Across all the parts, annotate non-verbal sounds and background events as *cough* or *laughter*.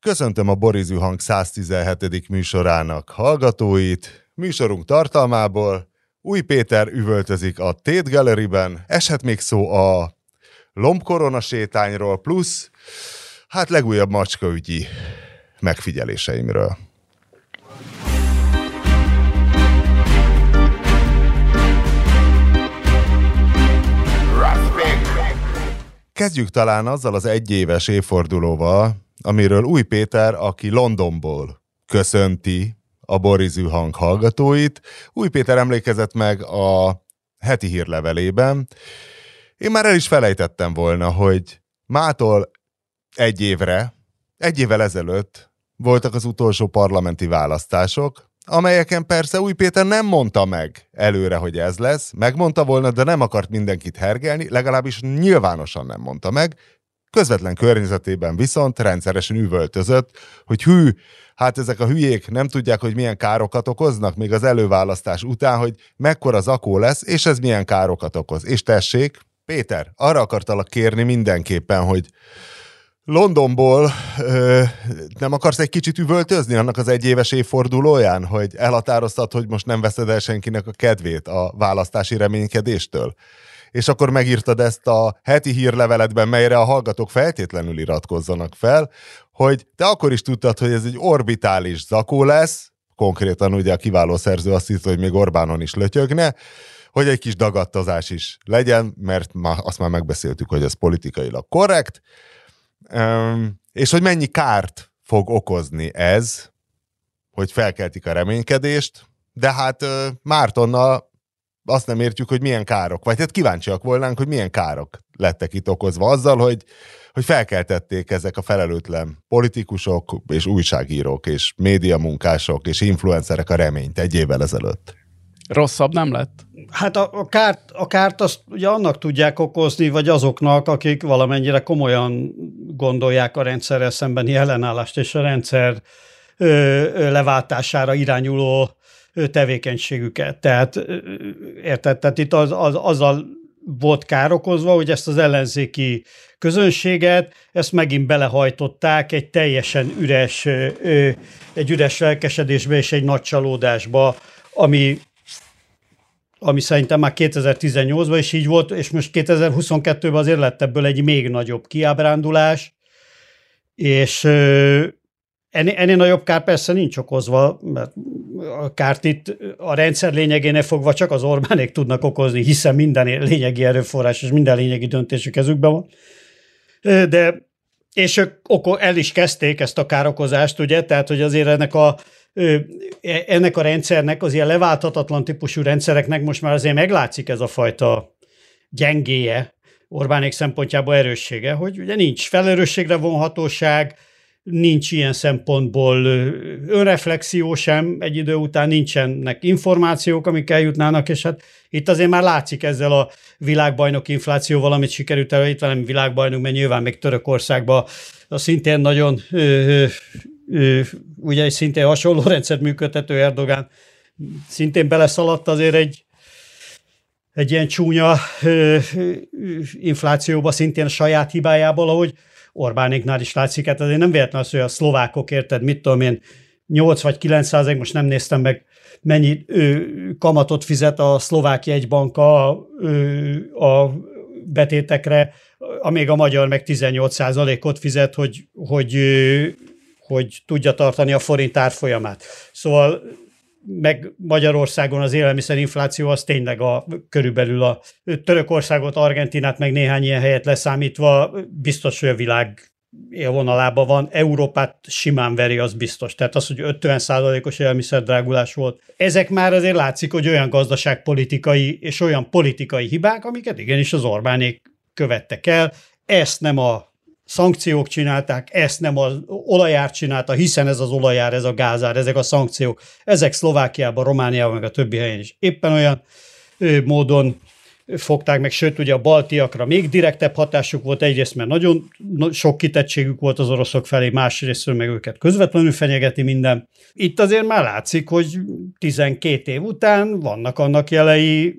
Köszöntöm a Borizű Hang 117. műsorának hallgatóit. Műsorunk tartalmából Új Péter üvöltözik a Tate Gallery-ben, eshet még szó a lombkorona sétányról, plusz hát legújabb macskaügyi megfigyeléseimről. Kezdjük talán azzal az egyéves évfordulóval, amiről Új Péter, aki Londonból köszönti a Borizű hang hallgatóit. Új Péter emlékezett meg a heti hírlevelében. Én már el is felejtettem volna, hogy mától egy évre, egy évvel ezelőtt voltak az utolsó parlamenti választások, amelyeken persze Új Péter nem mondta meg előre, hogy ez lesz, megmondta volna, de nem akart mindenkit hergelni, legalábbis nyilvánosan nem mondta meg, közvetlen környezetében viszont rendszeresen üvöltözött, hogy hű, hát ezek a hülyék nem tudják, hogy milyen károkat okoznak, még az előválasztás után, hogy mekkora zakó lesz, és ez milyen károkat okoz. És tessék, Péter, arra akartalak kérni mindenképpen, hogy Londonból ö, nem akarsz egy kicsit üvöltözni annak az egyéves évfordulóján, hogy elhatároztad, hogy most nem veszed el senkinek a kedvét a választási reménykedéstől? És akkor megírtad ezt a heti hírleveletben, melyre a hallgatók feltétlenül iratkozzanak fel, hogy te akkor is tudtad, hogy ez egy orbitális zakó lesz, konkrétan ugye a kiváló szerző azt hitt, hogy még Orbánon is lötyögne, hogy egy kis dagadtazás is legyen, mert ma, azt már megbeszéltük, hogy ez politikailag korrekt, és hogy mennyi kárt fog okozni ez, hogy felkeltik a reménykedést, de hát Mártonnal azt nem értjük, hogy milyen károk, vagy hát kíváncsiak volnánk, hogy milyen károk lettek itt okozva azzal, hogy, hogy felkeltették ezek a felelőtlen politikusok és újságírók és médiamunkások és influencerek a reményt egy évvel ezelőtt. Rosszabb nem lett? Hát a, a, kárt, a kárt azt ugye annak tudják okozni, vagy azoknak, akik valamennyire komolyan gondolják a rendszerrel szembeni ellenállást és a rendszer ö, ö, leváltására irányuló tevékenységüket. Tehát érted? Tehát itt az, az, azzal volt kár okozva, hogy ezt az ellenzéki közönséget, ezt megint belehajtották egy teljesen üres, egy üres lelkesedésbe és egy nagy csalódásba, ami ami szerintem már 2018-ban is így volt, és most 2022-ben azért lett ebből egy még nagyobb kiábrándulás, és ennél, ennél nagyobb kár persze nincs okozva, mert a kárt itt a rendszer lényegénél fogva csak az Orbánék tudnak okozni, hiszen minden lényegi erőforrás és minden lényegi döntésük kezükben van. De és ők el is kezdték ezt a károkozást, ugye, tehát hogy azért ennek a E, ennek a rendszernek, az ilyen leváltatatlan típusú rendszereknek most már azért meglátszik ez a fajta gyengéje, Orbánék szempontjából erőssége, hogy ugye nincs felelősségre vonhatóság, nincs ilyen szempontból önreflexió sem, egy idő után nincsenek információk, amik eljutnának, és hát itt azért már látszik ezzel a világbajnok inflációval, amit sikerült el, itt velem világbajnok, mert nyilván még Törökországban a szintén nagyon ugye egy szintén hasonló *laughs* rendszert működtető Erdogán szintén beleszaladt azért egy, egy ilyen csúnya ö, ö, inflációba, szintén saját hibájából, ahogy Orbánéknál is látszik, hát azért nem véletlen az, hogy a szlovákok, érted, mit tudom én, 8 vagy 9 százalék, most nem néztem meg, mennyi ö, kamatot fizet a szlovák jegybanka ö, a betétekre, amíg a magyar meg 18 százalékot fizet, hogy, hogy hogy tudja tartani a forint árfolyamát. Szóval meg Magyarországon az élelmiszerinfláció az tényleg a, körülbelül a Törökországot, Argentinát, meg néhány ilyen helyet leszámítva biztos, hogy a világ élvonalában van, Európát simán veri, az biztos. Tehát az, hogy 50%-os élelmiszerdrágulás volt. Ezek már azért látszik, hogy olyan gazdaságpolitikai és olyan politikai hibák, amiket igenis az Orbánék követtek el. Ezt nem a szankciók csinálták, ezt nem az olajár csinálta, hiszen ez az olajár, ez a gázár, ezek a szankciók, ezek Szlovákiában, Romániában, meg a többi helyen is éppen olyan módon fogták meg, sőt, ugye a baltiakra még direktebb hatásuk volt, egyrészt, mert nagyon sok kitettségük volt az oroszok felé, másrészt meg őket közvetlenül fenyegeti minden. Itt azért már látszik, hogy 12 év után vannak annak jelei,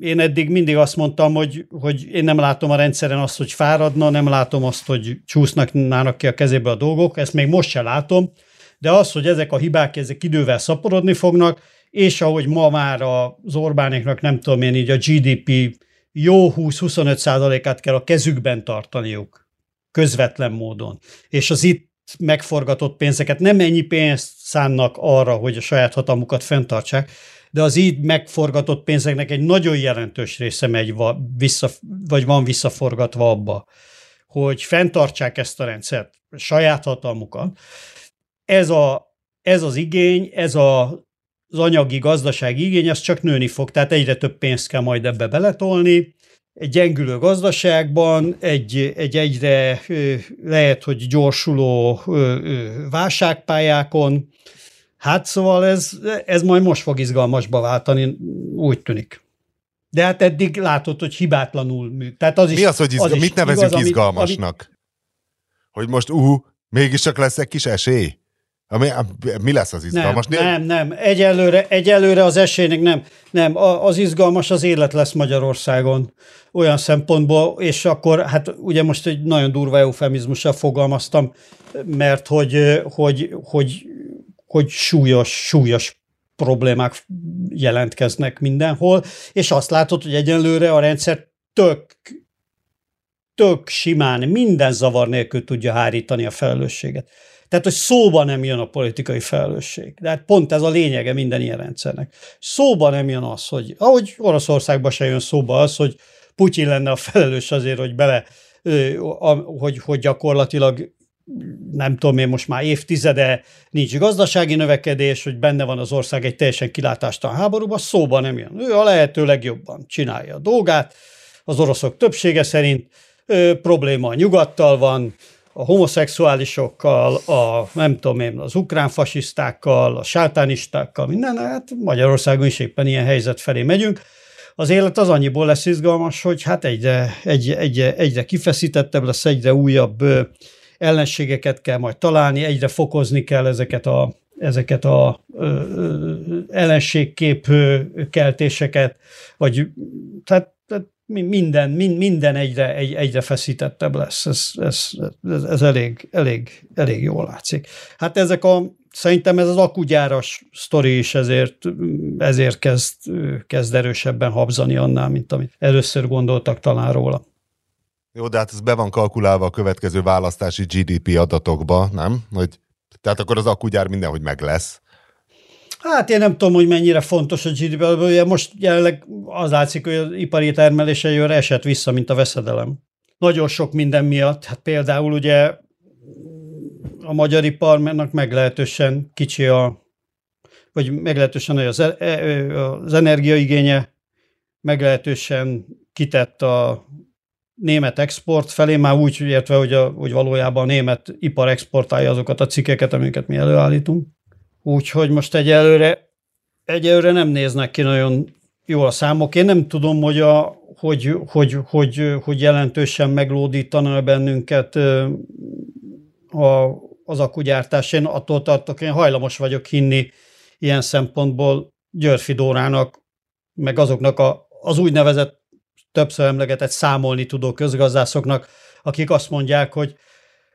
én eddig mindig azt mondtam, hogy, hogy én nem látom a rendszeren azt, hogy fáradna, nem látom azt, hogy csúsznak ki a kezébe a dolgok, ezt még most se látom, de az, hogy ezek a hibák, ezek idővel szaporodni fognak, és ahogy ma már az Orbánéknak nem tudom én így a GDP jó 20-25 százalékát kell a kezükben tartaniuk közvetlen módon. És az itt megforgatott pénzeket nem ennyi pénzt szánnak arra, hogy a saját hatalmukat fenntartsák, de az így megforgatott pénzeknek egy nagyon jelentős része megy vissza, vagy van visszaforgatva abba, hogy fenntartsák ezt a rendszert, saját hatalmukat. Ez, a, ez az igény, ez a, az anyagi gazdasági igény, az csak nőni fog, tehát egyre több pénzt kell majd ebbe beletolni, egy gyengülő gazdaságban, egy, egy egyre lehet, hogy gyorsuló válságpályákon, Hát szóval ez, ez majd most fog izgalmasba váltani, úgy tűnik. De hát eddig látod, hogy hibátlanul működik. Tehát az is, Mi az, hogy izgal... az mit nevezünk igaz, izgalmasnak? Amit, Hogy most, uh, mégiscsak lesz egy kis esély? Ami, mi lesz az izgalmas? Nem, nem, nem. Egyelőre, egyelőre az esélynek nem. Nem, az izgalmas az élet lesz Magyarországon olyan szempontból, és akkor, hát ugye most egy nagyon durva eufemizmussal fogalmaztam, mert hogy, hogy, hogy hogy súlyos, súlyos problémák jelentkeznek mindenhol, és azt látod, hogy egyenlőre a rendszer tök, tök simán, minden zavar nélkül tudja hárítani a felelősséget. Tehát, hogy szóba nem jön a politikai felelősség. De hát pont ez a lényege minden ilyen rendszernek. Szóba nem jön az, hogy ahogy Oroszországban se jön szóba az, hogy Putyin lenne a felelős azért, hogy bele, hogy, hogy gyakorlatilag nem tudom én, most már évtizede nincs gazdasági növekedés, hogy benne van az ország egy teljesen kilátástalan háborúban, szóba nem jön. Ő a lehető legjobban csinálja a dolgát, az oroszok többsége szerint ő, probléma a nyugattal van, a homoszexuálisokkal, a nem tudom én, az ukrán fasisztákkal, a sátánistákkal, minden, hát Magyarországon is éppen ilyen helyzet felé megyünk. Az élet az annyiból lesz izgalmas, hogy hát egyre, egyre, egyre, egyre kifeszítettebb lesz, egyre újabb ellenségeket kell majd találni, egyre fokozni kell ezeket a, ezeket a ö, ö, ellenségkép keltéseket, vagy tehát, tehát minden, minden egyre, egy, egyre feszítettebb lesz. Ez, ez, ez, ez elég, elég, elég jól látszik. Hát ezek a, szerintem ez az akugyáras sztori is ezért, ezért kezd, kezd erősebben habzani annál, mint amit először gondoltak talán róla. Jó, de hát ez be van kalkulálva a következő választási GDP adatokba, nem? Hogy, tehát akkor az akkugyár mindenhogy meg lesz. Hát én nem tudom, hogy mennyire fontos a GDP. Ugye most jelenleg az látszik, hogy az ipari termelése jön esett vissza, mint a veszedelem. Nagyon sok minden miatt. Hát például ugye a magyar iparnak meglehetősen kicsi a, vagy meglehetősen nagy az, e- az energiaigénye, meglehetősen kitett a német export felé, már úgy értve, hogy, a, hogy valójában a német ipar exportálja azokat a cikkeket, amiket mi előállítunk. Úgyhogy most egyelőre, egyelőre nem néznek ki nagyon jól a számok. Én nem tudom, hogy, a, hogy, hogy, hogy, hogy jelentősen meglódítana bennünket a, az akugyártás. Én attól tartok, én hajlamos vagyok hinni ilyen szempontból Györfi Dórának, meg azoknak a, az úgynevezett többször emlegetett számolni tudó közgazdászoknak, akik azt mondják, hogy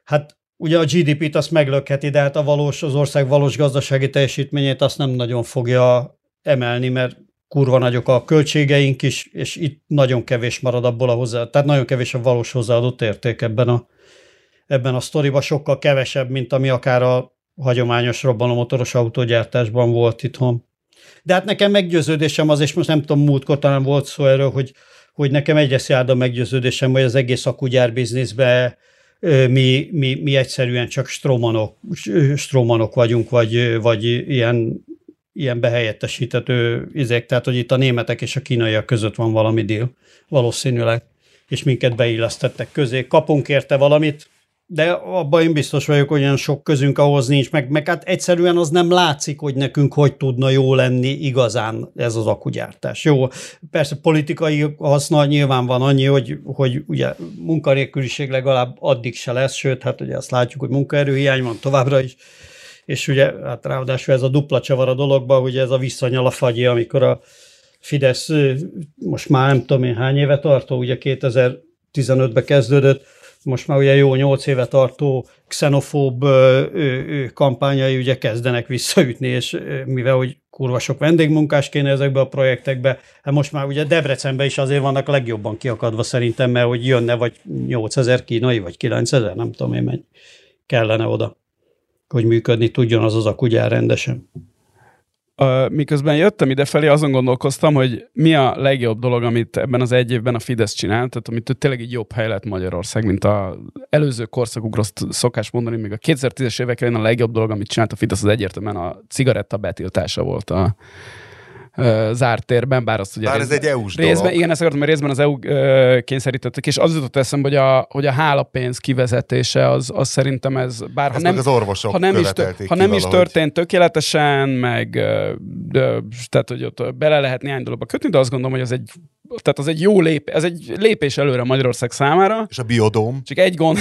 hát ugye a GDP-t azt meglökheti, de hát a valós, az ország valós gazdasági teljesítményét azt nem nagyon fogja emelni, mert kurva nagyok a költségeink is, és itt nagyon kevés marad abból a hozzá, tehát nagyon kevés a valós hozzáadott érték ebben a, ebben a sztoriban, sokkal kevesebb, mint ami akár a hagyományos robbanomotoros autógyártásban volt itthon. De hát nekem meggyőződésem az, és most nem tudom, múltkor talán volt szó erről, hogy hogy nekem egyre szilárd a meggyőződésem, hogy az egész akugyár bizniszbe mi, mi, mi egyszerűen csak strómanok, strómanok vagyunk, vagy, vagy ilyen, ilyen behelyettesítető izék, tehát hogy itt a németek és a kínaiak között van valami deal, valószínűleg, és minket beillesztettek közé. Kapunk érte valamit, de abban én biztos vagyok, hogy olyan sok közünk ahhoz nincs, meg, meg hát egyszerűen az nem látszik, hogy nekünk hogy tudna jó lenni igazán ez az akugyártás. Jó, persze politikai haszna nyilván van annyi, hogy, hogy ugye munkanélküliség legalább addig se lesz, sőt, hát ugye azt látjuk, hogy munkaerőhiány van továbbra is, és ugye hát ráadásul ez a dupla csavar a dologban, hogy ez a visszanyal a fagyi, amikor a Fidesz most már nem tudom én hány éve tartó, ugye 2015-ben kezdődött, most már ugye jó nyolc éve tartó xenofób kampányai ugye kezdenek visszaütni, és mivel hogy kurva sok vendégmunkás kéne ezekbe a projektekbe, hát most már ugye Debrecenben is azért vannak legjobban kiakadva szerintem, mert hogy jönne vagy 8000 kínai, vagy 9000, nem tudom én mennyi kellene oda, hogy működni tudjon az az a kugyár rendesen miközben jöttem idefelé, azon gondolkoztam, hogy mi a legjobb dolog, amit ebben az egy évben a Fidesz csinált, tehát amit tényleg egy jobb hely lett Magyarország, mint a előző korszakukról szokás mondani, még a 2010-es években a legjobb dolog, amit csinált a Fidesz, az egyértelműen a cigaretta betiltása volt a, zárt térben, bár azt ugye bár részben, ez egy EU-s részben, dolog. Igen, ezt akartam, mert részben az EU kényszerítettek, és az jutott eszembe, hogy a, hogy a hálapénz kivezetése, az, az szerintem ez, bár ha nem, az orvosok ha nem, is, ha nem is történt tökéletesen, meg de, tehát, hogy ott bele lehet néhány dologba kötni, de azt gondolom, hogy az egy tehát az egy jó lép, ez egy lépés előre Magyarország számára. És a biodóm. Csak egy gond.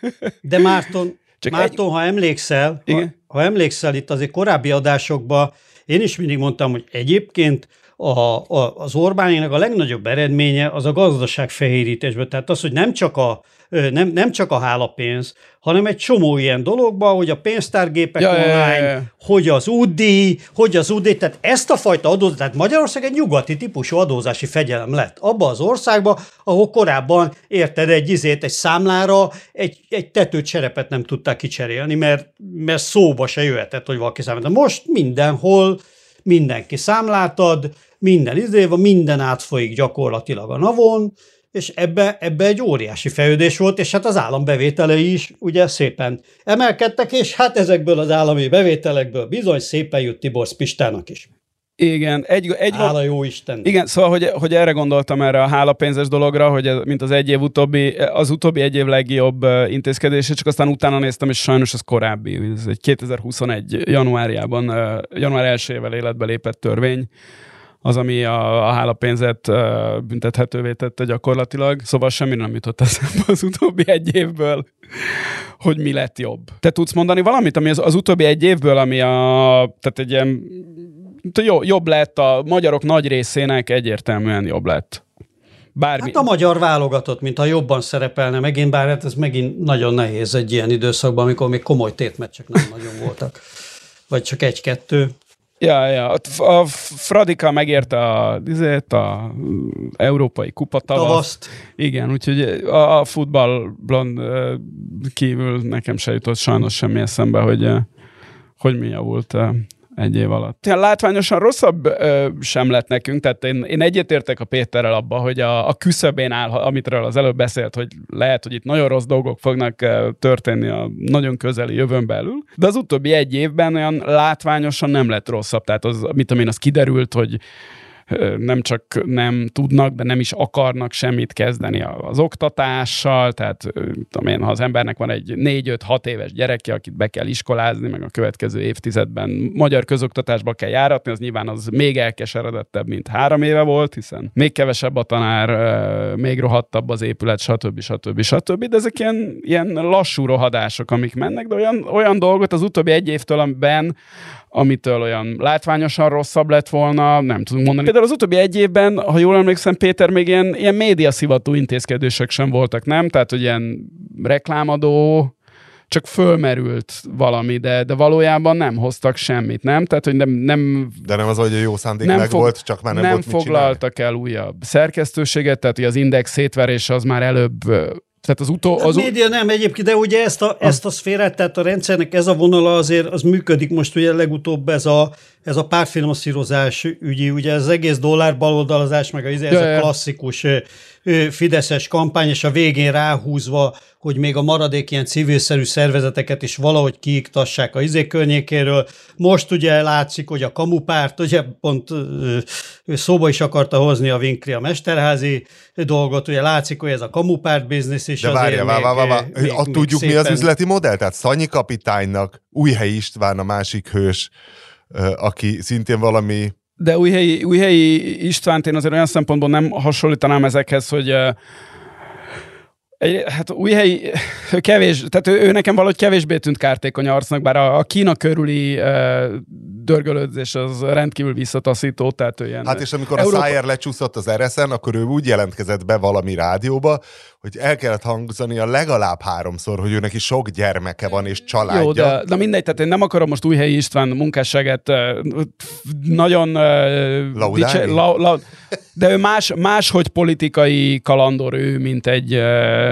*laughs* De Márton, Csak Márton egy... ha emlékszel, ha, ha emlékszel itt azért korábbi adásokban, én is mindig mondtam, hogy egyébként a, a, az Orbánének a legnagyobb eredménye az a gazdaság fehérítésből. Tehát az, hogy nem csak a, nem, nem csak a hálapénz, hanem egy csomó ilyen dologba, hogy a pénztárgépek ja, online, ja, ja, ja. hogy az UDI, hogy az UDI, tehát ezt a fajta adózás, tehát Magyarország egy nyugati típusú adózási fegyelem lett. Abba az országba, ahol korábban érted egy izét, egy számlára egy, egy tetőt serepet nem tudták kicserélni, mert, mert szóba se jöhetett, hogy valaki számít. De most mindenhol mindenki számlát ad, minden izéva, minden átfolyik gyakorlatilag a navon, és ebbe, ebbe egy óriási fejlődés volt, és hát az állam bevételei is ugye szépen emelkedtek, és hát ezekből az állami bevételekből bizony szépen jött Tibor Pistának is. Igen, egy, egy Hála jó Isten. Igen, szóval, hogy, hogy erre gondoltam erre a hálapénzes dologra, hogy ez, mint az egy év utóbbi, az utóbbi egy év legjobb intézkedése, csak aztán utána néztem, és sajnos ez korábbi. Ez egy 2021 januárjában, január 1 életbe lépett törvény, az, ami a, a hálapénzet uh, büntethetővé tette gyakorlatilag. Szóval semmi nem jutott eszembe az utóbbi egy évből, hogy mi lett jobb. Te tudsz mondani valamit, ami az, az utóbbi egy évből, ami a, tehát egy ilyen, jó, jobb lett, a magyarok nagy részének egyértelműen jobb lett. Bármi. Hát a magyar válogatott, mintha jobban szerepelne megint, bár hát ez megint nagyon nehéz egy ilyen időszakban, amikor még komoly tétmeccsek nem nagyon voltak. Vagy csak egy-kettő. Ja, ja. A Fradika megérte a, azért, a európai kupa tavaszt. tavaszt. Igen, úgyhogy a futballon kívül nekem se jutott sajnos semmi eszembe, hogy, hogy mi javult egy év alatt. Ilyen látványosan rosszabb ö, sem lett nekünk, tehát én, én egyetértek a Péterrel abba, hogy a, a küszöbén áll, amitről az előbb beszélt, hogy lehet, hogy itt nagyon rossz dolgok fognak történni a nagyon közeli jövőn belül, de az utóbbi egy évben olyan látványosan nem lett rosszabb, tehát az, mit tudom én, az kiderült, hogy nem csak nem tudnak, de nem is akarnak semmit kezdeni az oktatással, tehát tudom én, ha az embernek van egy 4-5-6 éves gyereke, akit be kell iskolázni, meg a következő évtizedben magyar közoktatásba kell járatni, az nyilván az még elkeseredettebb, mint három éve volt, hiszen még kevesebb a tanár, még rohadtabb az épület, stb. stb. stb. De ezek ilyen, ilyen lassú rohadások, amik mennek, de olyan, olyan dolgot az utóbbi egy évtől, amiben amitől olyan látványosan rosszabb lett volna, nem tudunk mondani. Például az utóbbi egy évben, ha jól emlékszem, Péter, még ilyen, ilyen médiaszivató intézkedések sem voltak, nem? Tehát, hogy ilyen reklámadó, csak fölmerült valami, de, de valójában nem hoztak semmit, nem? Tehát, hogy nem... nem de nem az, hogy a jó szándék nem meg fog, volt, csak már nem, nem volt foglaltak el újabb szerkesztőséget, tehát hogy az index szétverés az már előbb tehát az utó... Az... A média nem egyébként, de ugye ezt a, ezt a szférát, tehát a rendszernek ez a vonala azért az működik most ugye legutóbb ez a, ez a pártfinanszírozás ügyi, ugye az egész dollár baloldalazás, meg ez, ez ja, a klasszikus fideszes kampány, és a végén ráhúzva, hogy még a maradék ilyen civilszerű szervezeteket is valahogy kiiktassák a izé környékéről. Most ugye látszik, hogy a kamupárt, ugye pont ő szóba is akarta hozni a Vinkri a Mesterházi dolgot, ugye látszik, hogy ez a kamupárt biznisz is. De várja, várja, várja, várja. tudjuk szépen... mi az üzleti modell? Tehát Szanyi kapitánynak, Újhely István a másik hős, aki szintén valami de újhelyi, újhelyi Istvánt én azért olyan szempontból nem hasonlítanám ezekhez, hogy Egy, hát helyi, *laughs* kevés, tehát ő, ő nekem valahogy kevésbé tűnt kártékony arcnak, bár a, a Kína körüli uh, dörgölődzés az rendkívül visszataszító, tehát ő ilyen... Hát és amikor Európa... a Szájer lecsúszott az RSN, akkor ő úgy jelentkezett be valami rádióba, hogy el kellett hangzania legalább háromszor, hogy őnek is sok gyermeke van és családja. Jó, de na mindegy, tehát én nem akarom most Újhelyi István munkásságát nagyon... Uh, dicse, la, la, de ő más, máshogy politikai kalandor ő, mint egy,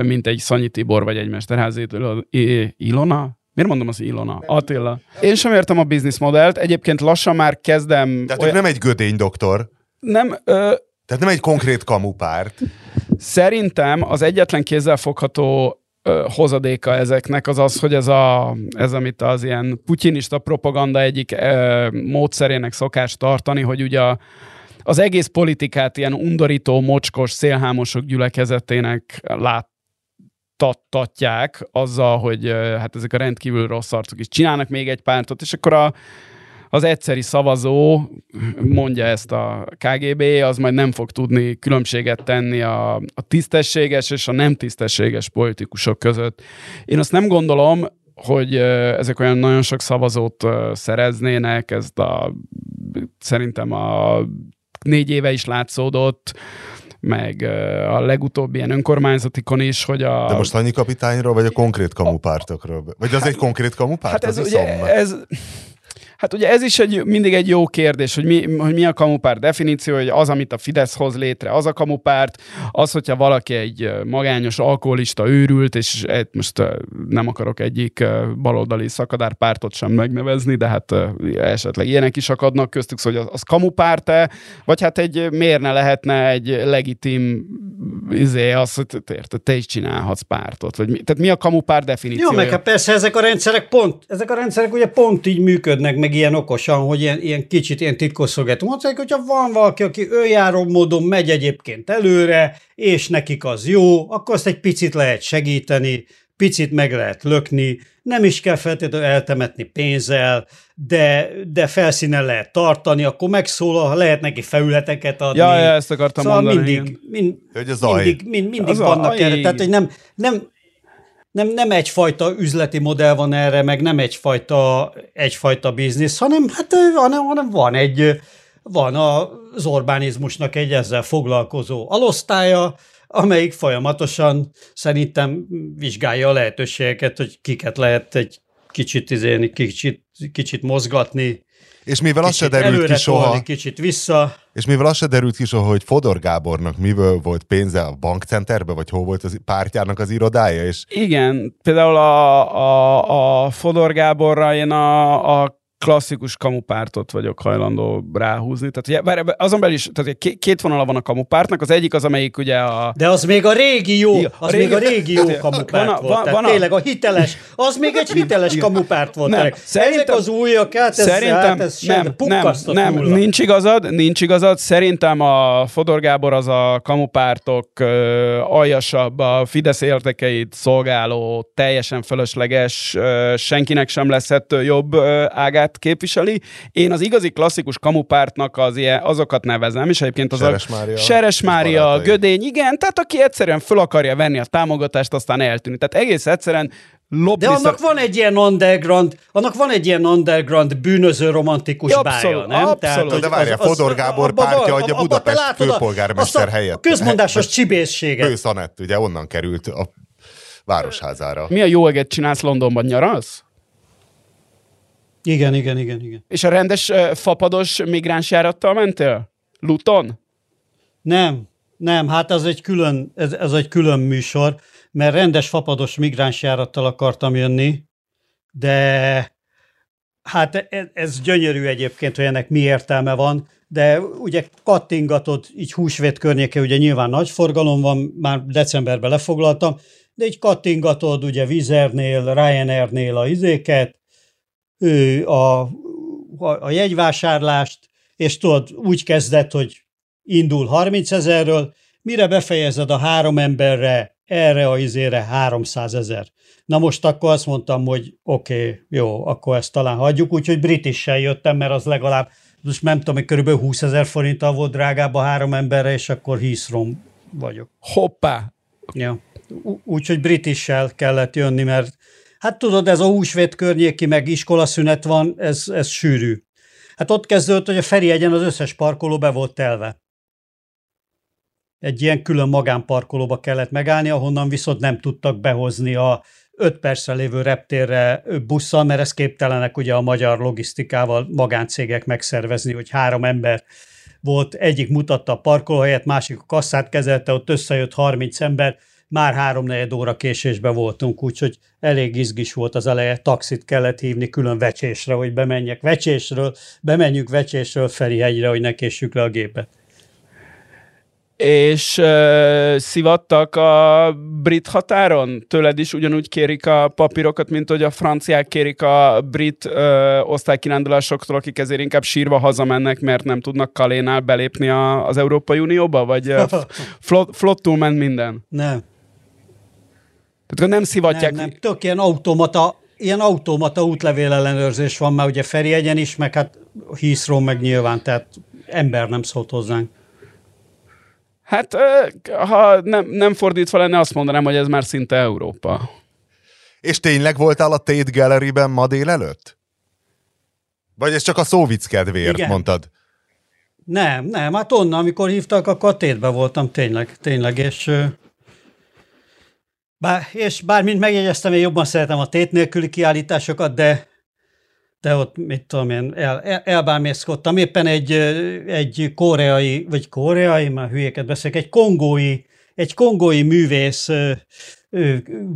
mint egy Szanyi Tibor, vagy egy Mesterházi Ilona? Miért mondom az Ilona? Attila. Én sem értem a modellt. Egyébként lassan már kezdem... Tehát olyan... nem egy gödény doktor. Nem... Ö... Tehát nem egy konkrét kamupárt. Szerintem az egyetlen kézzelfogható hozadéka ezeknek az az, hogy ez, a, ez amit az ilyen putyinista propaganda egyik ö, módszerének szokás tartani, hogy ugye a, az egész politikát ilyen undorító, mocskos, szélhámosok gyülekezetének lát, tatják azzal, hogy hát ezek a rendkívül rossz arcok is csinálnak még egy pártot, és akkor a, az egyszeri szavazó, mondja ezt a KGB, az majd nem fog tudni különbséget tenni a, a tisztességes és a nem tisztességes politikusok között. Én azt nem gondolom, hogy ezek olyan nagyon sok szavazót szereznének, ezt a szerintem a négy éve is látszódott, meg a legutóbbi ilyen önkormányzatikon is, hogy a... De most annyi kapitányról, vagy a konkrét kamupártokról? Vagy az hát, egy konkrét kamupárt? Hát ez, ugye, ez, Hát ugye ez is egy, mindig egy jó kérdés, hogy mi, hogy mi a kamupárt definíció, hogy az, amit a Fidesz hoz létre, az a kamupárt, az, hogyha valaki egy magányos alkoholista őrült, és most nem akarok egyik baloldali szakadárpártot sem megnevezni, de hát esetleg ilyenek is akadnak köztük, hogy az, az kamupárt-e, vagy hát egy miért ne lehetne egy legitim izé, az, hogy érted, te is csinálhatsz pártot, vagy mi, tehát mi a kamupárt definíció? Jó, meg hát persze ezek a rendszerek pont, ezek a rendszerek ugye pont így működnek, meg meg ilyen okosan, hogy ilyen, ilyen kicsit ilyen titkosszolgáltató mondják, hogyha van valaki, aki önjáró módon megy egyébként előre, és nekik az jó, akkor azt egy picit lehet segíteni, picit meg lehet lökni, nem is kell feltétlenül eltemetni pénzzel, de, de felszínen lehet tartani, akkor megszólal, lehet neki felületeket adni. Ja, ja ezt akartam szóval mondani. Mindig, mind, hogy az mindig, mind, mindig az vannak erre. Tehát, hogy nem, nem, nem, nem egyfajta üzleti modell van erre, meg nem egyfajta, egyfajta biznisz, hanem, hát, hanem, hanem van egy, van az Orbánizmusnak egy ezzel foglalkozó alosztálya, amelyik folyamatosan szerintem vizsgálja a lehetőségeket, hogy kiket lehet egy kicsit, izélni, kicsit, kicsit mozgatni, és mivel az se derült ki soha... Tolni, kicsit vissza. És mivel az se derült ki soha, hogy Fodor Gábornak miből volt pénze a bankcenterbe, vagy hol volt az pártjának az irodája? És... Igen, például a, a, a Fodor Gáborra én a, a klasszikus kamupártot vagyok hajlandó ráhúzni. Tehát ugye, azon belül is, tehát két vonala van a kamupártnak, az egyik az, amelyik ugye a... De az még a régi jó, az a régi, még a régi jó kamupárt van a, volt. Van, van a, tényleg a hiteles, az még egy hiteles kamupárt volt. Nem, szerintem, Ezek az újak, hát ez, szerintem, hát ez nem, nem, nem, nem, nincs igazad, nincs igazad. Szerintem a Fodor Gábor az a kamupártok uh, aljasabb, a Fidesz érdekeit szolgáló, teljesen fölösleges, uh, senkinek sem lesz ettől jobb uh, ágát párt képviseli. Én az igazi klasszikus kamupártnak az ilyen, azokat nevezem, és egyébként az Seres Mária, Seres Mária Gödény, igen, tehát aki egyszerűen föl akarja venni a támogatást, aztán eltűnik. Tehát egész egyszerűen Lopni De annak van egy ilyen underground, annak van egy ilyen underground bűnöző romantikus abszolút, bája, nem? Abszolút. Tehát, de várjál, Fodor Gábor pártja adja Budapest főpolgármester helyett. A közmondásos csibészséget. Bőszanett, ugye onnan került a városházára. Mi a jó eget csinálsz Londonban, nyaralsz? Igen, igen, igen, igen. És a rendes fapados migráns járattal mentél? Luton? Nem, nem, hát ez egy külön, ez, ez egy külön műsor, mert rendes fapados migráns járattal akartam jönni, de hát ez, ez gyönyörű egyébként, hogy ennek mi értelme van, de ugye kattingatod, így húsvét környéke, ugye nyilván nagy forgalom van, már decemberben lefoglaltam, de így kattingatod ugye Vizernél, Ryanairnél a izéket, a, a jegyvásárlást, és tudod, úgy kezdett, hogy indul 30 ezerről, mire befejezed a három emberre, erre a izére 300 ezer. Na most akkor azt mondtam, hogy oké, okay, jó, akkor ezt talán hagyjuk, úgyhogy britissel jöttem, mert az legalább, most nem tudom, hogy körülbelül 20 ezer forinttal volt drágább a három emberre, és akkor hízrom vagyok. Hoppá! Ja. úgyhogy britissel kellett jönni, mert hát tudod, ez a húsvét környéki, meg iskolaszünet van, ez, ez sűrű. Hát ott kezdődött, hogy a Feri egyen az összes parkoló be volt telve. Egy ilyen külön magánparkolóba kellett megállni, ahonnan viszont nem tudtak behozni a 5 percre lévő reptérre busszal, mert ez képtelenek ugye a magyar logisztikával magáncégek megszervezni, hogy három ember volt, egyik mutatta a parkolóhelyet, másik a kasszát kezelte, ott összejött 30 ember, már háromnegyed óra késésbe voltunk, úgyhogy elég izgis volt az eleje, taxit kellett hívni külön vecsésre, hogy bemenjek vecsésről, bemenjünk vecsésről Ferihegyre, hogy ne késsük le a gépet és uh, szivattak a brit határon? Tőled is ugyanúgy kérik a papírokat, mint hogy a franciák kérik a brit uh, osztálykirándulásoktól, akik ezért inkább sírva hazamennek, mert nem tudnak Kalénál belépni a, az Európai Unióba? Vagy *laughs* flott, flottul ment minden? Nem. Tehát nem szivatják? Nem, nem. Tök ilyen automata, ilyen automata útlevél ellenőrzés van már ugye Feri egyen is, meg hát Heathrow meg nyilván, tehát ember nem szólt hozzánk. Hát, ha nem, nem fordítva lenne, azt mondanám, hogy ez már szinte Európa. És tényleg voltál a Tate Gallery-ben ma délelőtt? Vagy ez csak a szóvic kedvéért Igen. mondtad? Nem, nem, hát onnan, amikor hívtak, akkor a tétbe voltam tényleg, tényleg, és bár, és bármint megjegyeztem, én jobban szeretem a tét nélküli kiállításokat, de de ott, mit tudom én, el, el, elbámészkodtam. Éppen egy, egy koreai, vagy koreai, már hülyéket beszélek, egy kongói, egy kongói művész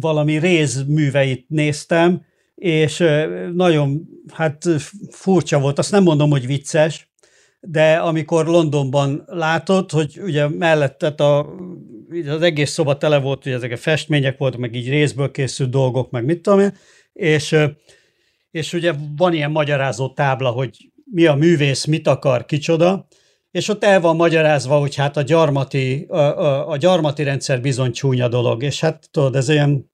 valami rézműveit néztem, és nagyon, hát furcsa volt, azt nem mondom, hogy vicces, de amikor Londonban látott, hogy ugye mellettet a, az egész szoba tele volt, hogy ezek a festmények voltak, meg így részből készült dolgok, meg mit tudom én, és és ugye van ilyen magyarázó tábla, hogy mi a művész, mit akar, kicsoda, és ott el van magyarázva, hogy hát a gyarmati, a, a, a gyarmati rendszer bizony csúnya dolog, és hát tudod, ez olyan,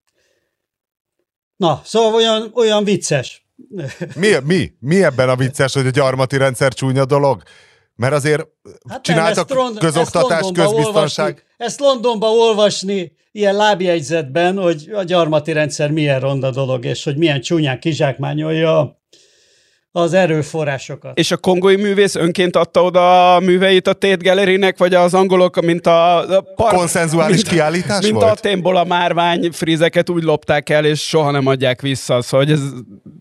na, szóval olyan, olyan vicces. Mi, mi? Mi ebben a vicces, hogy a gyarmati rendszer csúnya dolog? Mert azért hát csináltak nem, ezt közoktatás, ezt közbiztonság. Olvasni, ezt Londonba olvasni ilyen lábjegyzetben, hogy a gyarmati rendszer milyen ronda dolog, és hogy milyen csúnyán kizsákmányolja az erőforrásokat. És a kongói művész önként adta oda a műveit a Tate Gallery-nek, vagy az angolok, mint a... a par... Konszenzuális *laughs* mint, kiállítás mint volt? a témból a márvány frizeket úgy lopták el, és soha nem adják vissza. Szóval, hogy ez,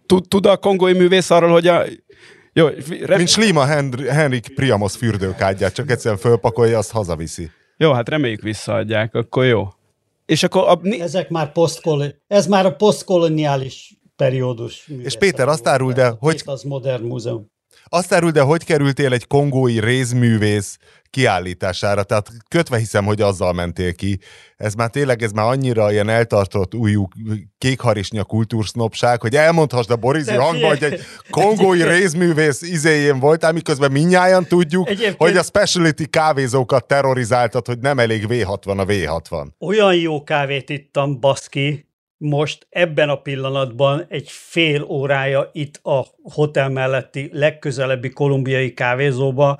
tud, tud a kongói művész arról, hogy a jó, rem... Mint Slima Henrik Priamos fürdőkádját, csak egyszerűen fölpakolja, azt hazaviszi. Jó, hát reméljük visszaadják, akkor jó. És akkor a... Ezek már posztkol... Ez már a posztkoloniális periódus. És Péter, azt árul, de hogy... Az modern múzeum. Azt árul, de hogy kerültél egy kongói rézművész kiállítására, tehát kötve hiszem, hogy azzal mentél ki. Ez már tényleg, ez már annyira ilyen eltartott újú kékharisnya kultúrsznopság, hogy elmondhassd a Borizi hangban, hogy egy kongói rézművész izéjén voltál, miközben minnyáján tudjuk, Egyébként... hogy a speciality kávézókat terrorizáltad, hogy nem elég V60 a V60. Olyan jó kávét ittam, baszki, most ebben a pillanatban egy fél órája itt a hotel melletti legközelebbi kolumbiai kávézóba,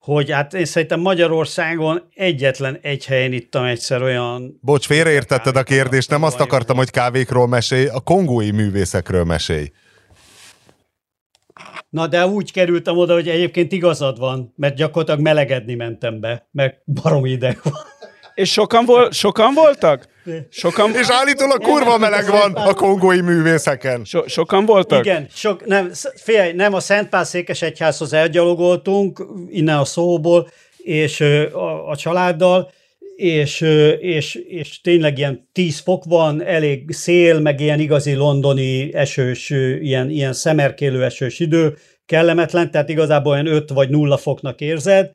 hogy hát én szerintem Magyarországon egyetlen egy helyen ittam egyszer olyan... Bocs, félreértetted a kérdést, nem azt akartam, hogy kávékról mesélj, a kongói művészekről mesélj. Na, de úgy kerültem oda, hogy egyébként igazad van, mert gyakorlatilag melegedni mentem be, mert barom ideg van. És sokan, vol- sokan voltak? Sokan... És állítólag kurva meleg van a kongói művészeken. So- sokan voltak? Igen, sok, nem, félj, nem a Szentpál székes egyházhoz elgyalogoltunk, innen a szóból, és a, a családdal, és, és, és tényleg ilyen 10 fok van, elég szél, meg ilyen igazi londoni esős, ilyen, ilyen szemerkélő esős idő, kellemetlen, tehát igazából olyan 5 vagy 0 foknak érzed,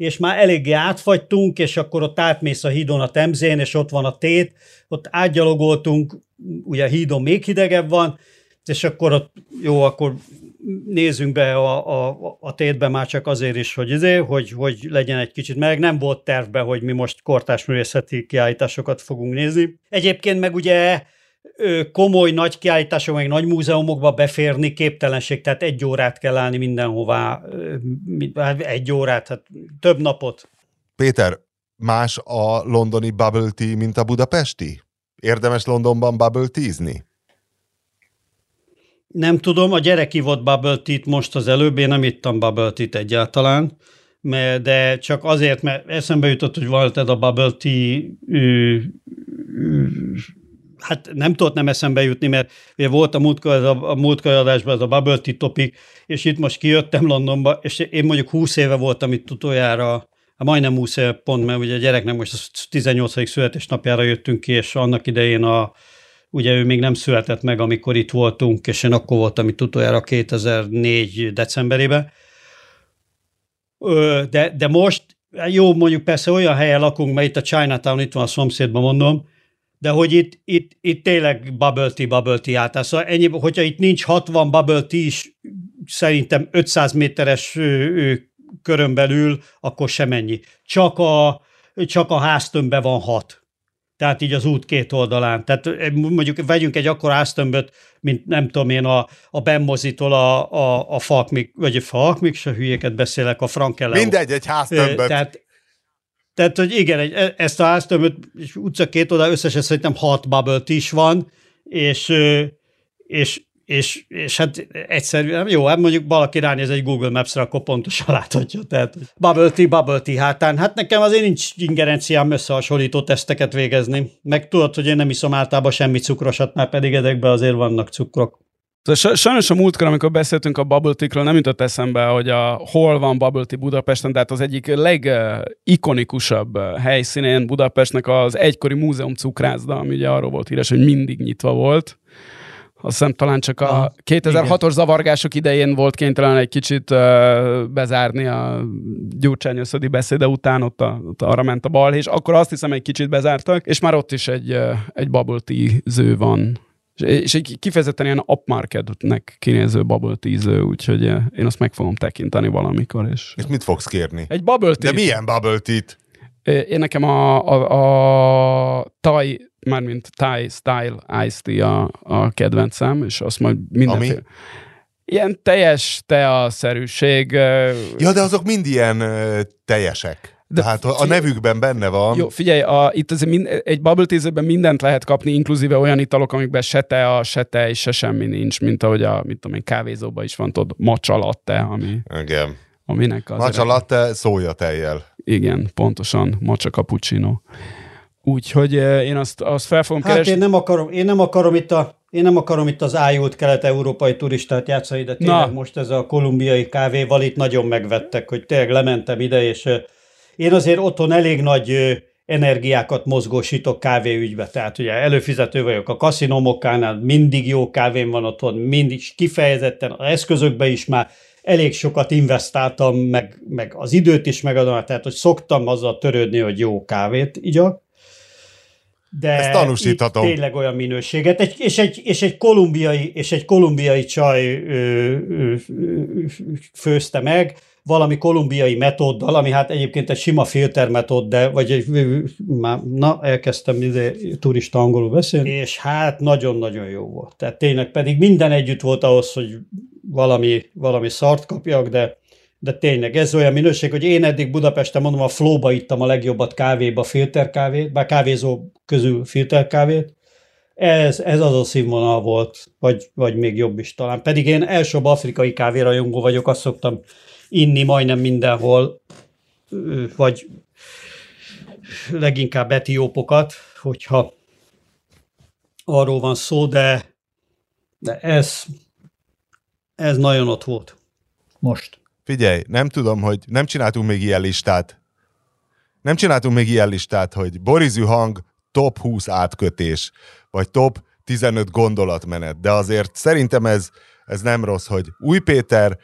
és már eléggé átfagytunk, és akkor ott átmész a hídon a Temzén, és ott van a tét, ott átgyalogoltunk, ugye a hídon még hidegebb van, és akkor ott, jó, akkor nézzünk be a, a, a tétbe már csak azért is, hogy, izé, hogy, hogy legyen egy kicsit, meg nem volt tervbe, hogy mi most kortás művészeti kiállításokat fogunk nézni. Egyébként meg ugye komoly nagy kiállítások, meg nagy múzeumokba beférni képtelenség, tehát egy órát kell állni mindenhová, hát egy órát, hát több napot. Péter, más a londoni bubble tea, mint a budapesti? Érdemes Londonban bubble tízni? Nem tudom, a gyerek ivott bubble tea most az előbb, én nem ittam bubble tea egyáltalán, de csak azért, mert eszembe jutott, hogy volt ez a bubble tea hát nem tudott nem eszembe jutni, mert ugye volt a múltkor, ez a, a múltkor adásban ez a bubble tea topic, és itt most kijöttem Londonba, és én mondjuk 20 éve voltam itt utoljára, hát majdnem 20 éve pont, mert ugye a gyereknek most a 18. születésnapjára jöttünk ki, és annak idején a, ugye ő még nem született meg, amikor itt voltunk, és én akkor voltam itt utoljára 2004. decemberében. De, de most, jó, mondjuk persze olyan helyen lakunk, mert itt a Chinatown, itt van a szomszédban mondom, de hogy itt, itt, itt tényleg bubble tea, bubble tea át. Szóval ennyi, hogyha itt nincs 60 bubble tea is, szerintem 500 méteres körön belül, akkor sem ennyi. Csak a, csak a háztömbbe van hat. Tehát így az út két oldalán. Tehát mondjuk vegyünk egy akkor háztömböt, mint nem tudom én, a, a Bemmozitól a, a, a Falkmik, vagy a Falkmik, se hülyéket beszélek, a Frankeleo. Mindegy, egy háztömböt. Tehát tehát, hogy igen, egy, e, ezt a háztömböt, utca két oda összesen szerintem hat bubble is van, és, és, és, és hát egyszerűen, jó, hát mondjuk valaki ránéz egy Google Maps-re, akkor pontosan *laughs* láthatja. Tehát bubble tea, bubble tea hátán. Hát nekem azért nincs ingerenciám összehasonlító teszteket végezni. Meg tudod, hogy én nem iszom általában semmi cukrosat, már pedig ezekben azért vannak cukrok. Szóval sajnos a múltkor, amikor beszéltünk a Bubble Tea-ről, nem jutott eszembe, hogy a, hol van Bubble Tea Budapesten, tehát az egyik legikonikusabb helyszínén Budapestnek az egykori múzeum cukrászda, ami ugye arról volt híres, hogy mindig nyitva volt. Azt hiszem talán csak a 2006-os zavargások idején volt kénytelen egy kicsit uh, bezárni a Gyurcsány összödi beszéde után, ott, a, ott arra ment a bal, és akkor azt hiszem egy kicsit bezártak, és már ott is egy, uh, egy bubble tea ző van és egy kifejezetten ilyen upmarketnek kinéző bubble tíző, úgyhogy eh, én azt meg fogom tekinteni valamikor. És, és mit fogsz kérni? Egy bubble tea. De milyen bubble tea-t? Én nekem a, a, a Thai, mármint Thai Style Ice Tea a, a kedvencem, és azt majd mindenféle... Ami? Ilyen teljes tea-szerűség. Ja, de azok mind ilyen teljesek. De Tehát a, nevükben benne van. Jó, figyelj, a, itt azért mind, egy bubble teaserben mindent lehet kapni, inkluzíve olyan italok, amikben se te, a, se te és se semmi nincs, mint ahogy a, mit tudom én, kávézóban is van, tudod, matcha latte, ami... Igen. Aminek az matcha latte szója tejjel. Igen, pontosan, matcha cappuccino. Úgyhogy én azt, azt fel fogom hát keresni. én nem akarom, én nem akarom itt a én nem akarom itt az ájult kelet-európai turistát játszani, de tényleg Na. most ez a kolumbiai kávéval itt nagyon megvettek, hogy tényleg lementem ide, és én azért otthon elég nagy energiákat mozgósítok kávéügybe, tehát ugye előfizető vagyok a kaszinomokánál, mindig jó kávém van otthon, mindig kifejezetten az eszközökbe is már elég sokat investáltam, meg, meg az időt is megadom, tehát hogy szoktam azzal törődni, hogy jó kávét igyak. De Ezt tanúsíthatom. tényleg olyan minőséget. Egy, és, egy, és, egy kolumbiai, és egy kolumbiai csaj ö, ö, ö, főzte meg, valami kolumbiai metóddal, ami hát egyébként egy sima filter metód, de vagy egy, na, elkezdtem ide turista angolul beszélni, és hát nagyon-nagyon jó volt. Tehát tényleg pedig minden együtt volt ahhoz, hogy valami, valami szart kapjak, de de tényleg ez olyan minőség, hogy én eddig Budapesten mondom, a flóba ittam a legjobbat kávéba, filterkávét, bár kávézó közül filterkávét, ez, ez az a színvonal volt, vagy, vagy még jobb is talán. Pedig én elsőbb afrikai kávérajongó vagyok, azt szoktam inni majdnem mindenhol, vagy leginkább etiópokat, hogyha arról van szó, de, de ez, ez nagyon ott volt. Most. Figyelj, nem tudom, hogy nem csináltunk még ilyen listát. Nem csináltunk még ilyen listát, hogy Borizű hang top 20 átkötés, vagy top 15 gondolatmenet, de azért szerintem ez, ez nem rossz, hogy Új Péter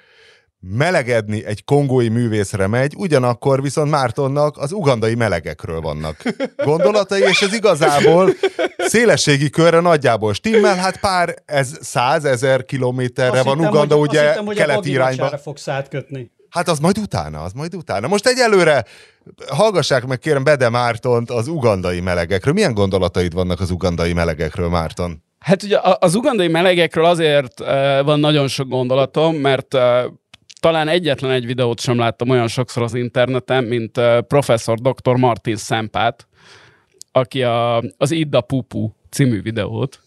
melegedni egy kongói művészre megy, ugyanakkor viszont Mártonnak az ugandai melegekről vannak gondolatai, és ez igazából szélességi körre nagyjából stimmel, hát pár ez százezer kilométerre van hittem, Uganda, hogy, ugye azt hittem, keleti irányba. fogsz átkötni. Hát az majd utána, az majd utána. Most egyelőre hallgassák meg kérem Bede Mártont az ugandai melegekről. Milyen gondolataid vannak az ugandai melegekről, Márton? Hát ugye az ugandai melegekről azért van nagyon sok gondolatom, mert talán egyetlen egy videót sem láttam olyan sokszor az interneten, mint professzor dr. Martin Szempát, aki a, az Idda Pupu című videót,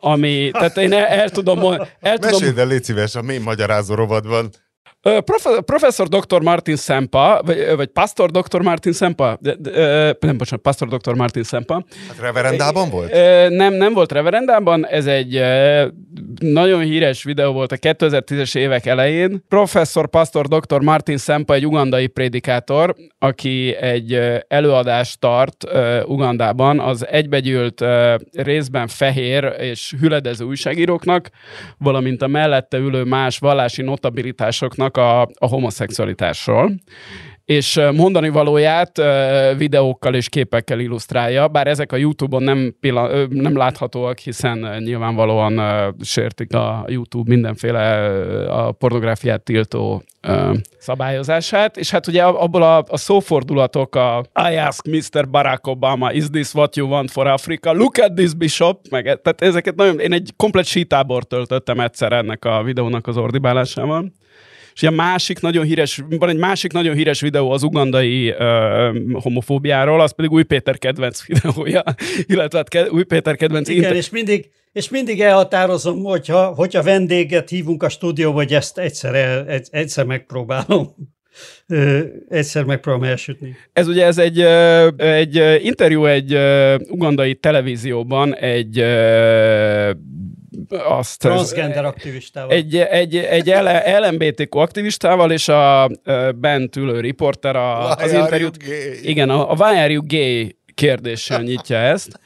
ami, tehát én el, el tudom... El tudom Meséld el, légy szíves, a mély magyarázó rovadban. Profe- professzor dr. Martin Sempa, vagy, vagy pastor dr. Martin Sempa, de, de, nem, bocsánat, pastor dr. Martin Sempa. Hát reverendában volt? Nem, nem volt reverendában, ez egy nagyon híres videó volt a 2010-es évek elején. Professzor pastor dr. Martin Sempa egy ugandai prédikátor, aki egy előadást tart Ugandában az egybegyűlt részben fehér és hüledező újságíróknak, valamint a mellette ülő más vallási notabilitásoknak a, a homoszexualitásról és mondani valóját videókkal és képekkel illusztrálja, bár ezek a YouTube-on nem, pillan- nem láthatóak, hiszen nyilvánvalóan sértik a YouTube mindenféle a pornográfiát tiltó szabályozását, és hát ugye abból a, a szófordulatok a I ask Mr. Barack Obama, is this what you want for Africa? Look at this bishop! Meg, tehát ezeket nagyon, én egy komplet sítábor töltöttem egyszer ennek a videónak az ordibálásával. És a másik nagyon híres, van egy másik nagyon híres videó az ugandai uh, homofóbiáról, az pedig Új Péter kedvenc videója, *laughs* illetve hát Új Péter kedvenc... Igen, inter- és mindig, és mindig elhatározom, hogyha, hogyha vendéget hívunk a stúdióba, hogy ezt egyszer, el, egyszer megpróbálom. egyszer megpróbálom elsütni. Ez ugye ez egy, egy interjú egy ugandai televízióban egy azt... Transgender aktivistával. Egy, egy, egy LMBTQ aktivistával, és a bent ülő riporter a, az interjút... Igen, a, a Why are you gay kérdéssel nyitja ezt.